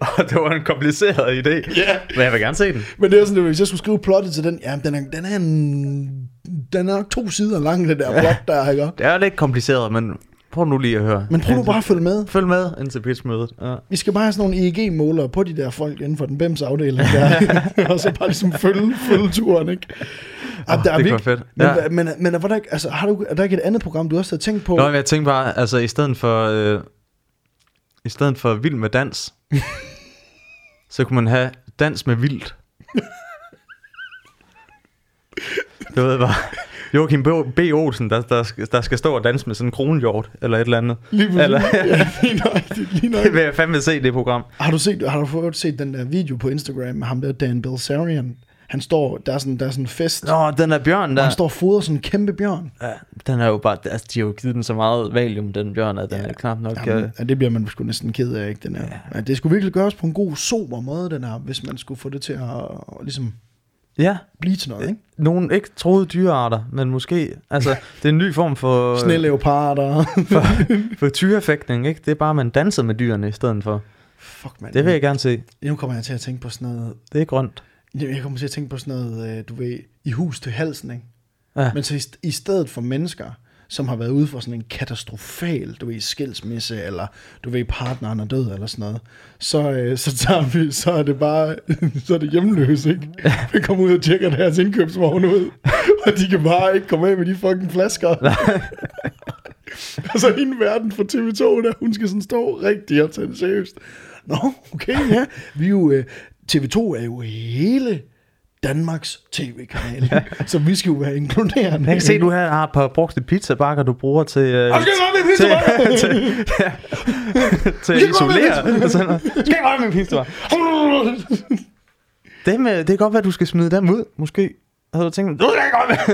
og det var en kompliceret idé. Ja. Men jeg vil gerne se den. Men det er sådan, at hvis jeg skulle skrive plottet til den, ja, den er, den er, en, den er nok to sider lang, det der plot der, ikke? Det er lidt kompliceret, men prøv nu lige at høre. Men prøv nu bare at følge med. Følg med indtil pitchmødet. Ja. Vi skal bare have sådan nogle EEG-målere på de der folk inden for den BEMS afdeling der. <laughs> <laughs> og så bare ligesom følge, følge turen, ikke? Oh, der er det virke- fedt. Men, Ja. men, men, men er, der, ikke- altså, har du, er der ikke et andet program, du også har tænkt på? Nå, jeg tænkte bare, altså i stedet for, øh, i stedet for vild med dans, <laughs> så kunne man have dans med vildt. Du ved bare, Joachim B. B. Olsen, der, der, skal- der skal stå og danse med sådan en kronhjort, eller et eller andet. Lige præcis. Eller- ja, lige nøjagtigt, lige <laughs> Det nøjagtigt. vil jeg fandme se, det program. Har du set, har du fået set den der video på Instagram med ham der, Dan Bilzerian? Han står, der er sådan, der er sådan en fest, Nå, den der bjørn og der. han står og fodrer sådan en kæmpe bjørn. Ja, den er jo bare, altså, de har jo givet den så meget valium, den bjørn, at den ja. er knap nok... Jamen, øh, ja, det bliver man sgu næsten ked af, ikke? Den er. Ja. Ja, det skulle virkelig gøres på en god, sober måde, den her, hvis man skulle få det til at ligesom Ja, til noget, ikke? nogle ikke troede dyrearter, men måske, altså, det er en ny form for... Sneleoparder. for, for tyrefægtning, ikke? Det er bare, man danser med dyrene i stedet for. Fuck, mand. Det vil jeg gerne se. Nu kommer jeg til at tænke på sådan noget... Det er grønt. Jeg kommer til at tænke på sådan noget, øh, du ved, i hus til halsen, ikke? Ja. Men så i stedet for mennesker, som har været ude for sådan en katastrofal, du ved, skilsmisse, eller du ved, partneren er død, eller sådan noget, så, øh, så, tager vi, så er det bare, <laughs> så er det hjemløse, ikke? Vi kommer ud og tjekker deres indkøbsvogn ud, og de kan bare ikke komme af med de fucking flasker. <laughs> <laughs> og så hende verden fra TV2, der, hun skal sådan stå rigtig og tage det seriøst. Nå, okay, ja. Vi er jo, øh, TV2 er jo hele Danmarks tv-kanal, så <laughs> vi skal jo være inkluderende. Jeg kan se, du her har par brugte pizzabakker, du bruger til, øh, Og skal jeg godt <laughs> <laughs> med pizza, til, til, ja, til at isolere. Skal jeg godt med pizza? Dem, øh, det kan godt være, at du skal smide dem ud, måske. Havde du tænkt, du skal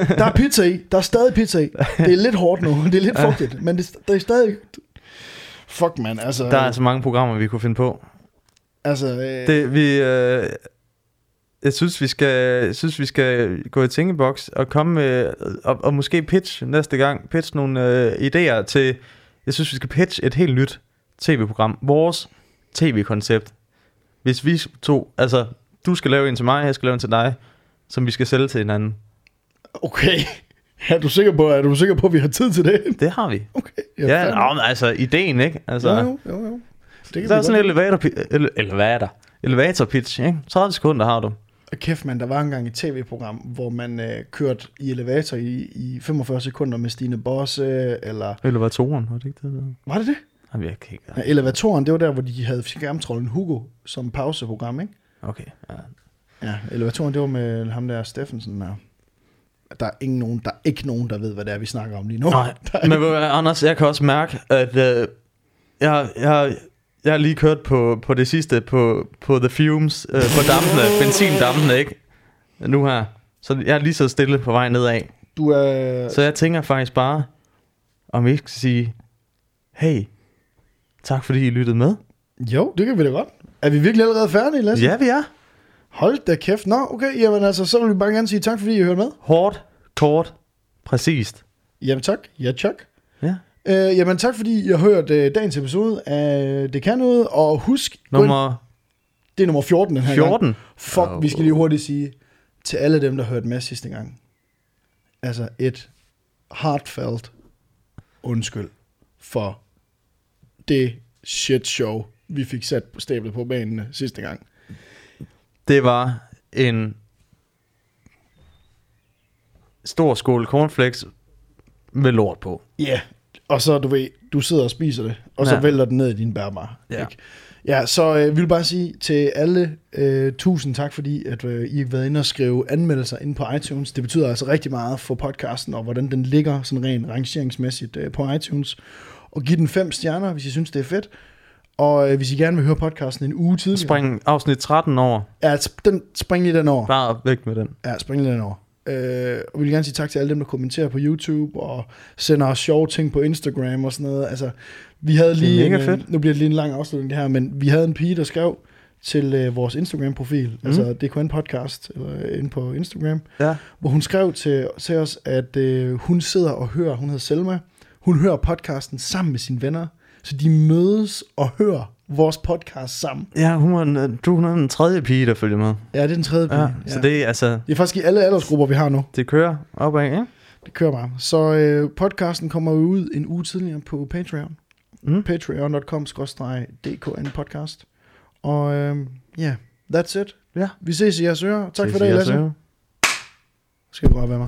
godt. Der er pizza i. Der er stadig pizza i. Det er lidt hårdt nu. Det er lidt fugtigt. Men det, det er stadig... Fuck, man. Altså, Der er så mange programmer, vi kunne finde på. altså, øh, Det, vi, øh, jeg synes, vi skal, jeg synes, vi skal gå i tænkeboks og komme med, og, og måske pitch næste gang, pitch nogle øh, idéer til, jeg synes, vi skal pitch et helt nyt tv-program. Vores tv-koncept. Hvis vi to, altså, du skal lave en til mig, jeg skal lave en til dig, som vi skal sælge til hinanden. Okay. Er du sikker på, er du sikker på, at vi har tid til det? Det har vi. Okay. Ja, ja men altså, ideen, ikke? Altså, jo, jo, jo, jo. Det kan der er sådan en elevator, elevator, elevator pitch, ikke? 30 sekunder har du. Kæft, man, der var engang et tv-program, hvor man øh, kørte i elevator i, i 45 sekunder med Stine Bosse, eller... Elevatoren, var det ikke det? Der? Var det det? Jamen, jeg kan ikke... Ja, elevatoren, det var der, hvor de havde skærmtrollen Hugo som pauseprogram, ikke? Okay, ja. Ja, elevatoren, det var med ham der Steffensen der. Der er, ingen nogen, der er ikke nogen, der ved, hvad det er, vi snakker om lige nu. Nej, <laughs> men hvad, Anders, jeg kan også mærke, at øh, jeg, jeg, jeg har lige kørt på, på det sidste på, på The Fumes, øh, på dampene, <laughs> benzindampene, ikke? Nu her. Så jeg er lige så stille på vej nedad. Du er... Så jeg tænker faktisk bare, om vi ikke skal sige, hey, tak fordi I lyttede med. Jo, det kan vi da godt. Er vi virkelig allerede færdige, Lasse? Ja, vi er. Hold da kæft. Nå, okay. Jamen altså, så vil vi bare gerne sige tak, fordi I hørte med. Hårdt, kort, præcist. Jamen tak. Ja, tak. Ja. Øh, jamen tak, fordi I har hørt øh, dagens episode af Det Kan Noget. Og husk, gå ind- Nummer det er nummer 14 den her gang. 14. Fuck, vi skal lige hurtigt sige til alle dem, der hørte med sidste gang. Altså et heartfelt undskyld for det shit show, vi fik sat på stablet på banen sidste gang. Det var en stor skål cornflakes med lort på. Ja, yeah. Og så du ved, du sidder og spiser det, og så Ja. vælter den ned i din bærbar. Ja. Ikke? Ja, så øh, vi vil bare sige til alle, øh, tusind tak, fordi at, øh, I har været inde og skrive anmeldelser inde på iTunes. Det betyder altså rigtig meget for podcasten, og hvordan den ligger sådan rent rangeringsmæssigt øh, på iTunes. Og giv den fem stjerner, hvis I synes, det er fedt. Og øh, hvis I gerne vil høre podcasten en uge tidligere. Spring afsnit 13 over. Ja, den, spring lige den over. Bare væk med den. Ja, spring lige den over. Øh, og vi vil gerne sige tak til alle dem, der kommenterer på YouTube og sender os sjove ting på Instagram og sådan noget. Altså, vi havde Det er lige mega en, øh, fedt. Nu bliver det lige en lang afslutning det her, men vi havde en pige, der skrev til øh, vores Instagram-profil, mm. altså DKN Podcast, eller øh, inde på Instagram, Ja. hvor hun skrev til, til os, at øh, hun sidder og hører, hun hedder Selma, hun hører podcasten sammen med sine venner, så de mødes og hører vores podcast sammen. Ja, hun var en, du hun er den tredje pige, der følger med. Ja, det er den tredje pige. Ja, så det er altså, det er faktisk i alle aldersgrupper, vi har nu. det kører opad, ikke? Det kører bare. Så øh, podcasten kommer jo ud en uge tidligere på Patreon. Mm. Patreon.com DKN podcast. Og ja, øh, yeah, that's it. Ja. Vi ses i jeres ører. Tak Ses for det, i jeres Lasse. ører. Skal du bare være med.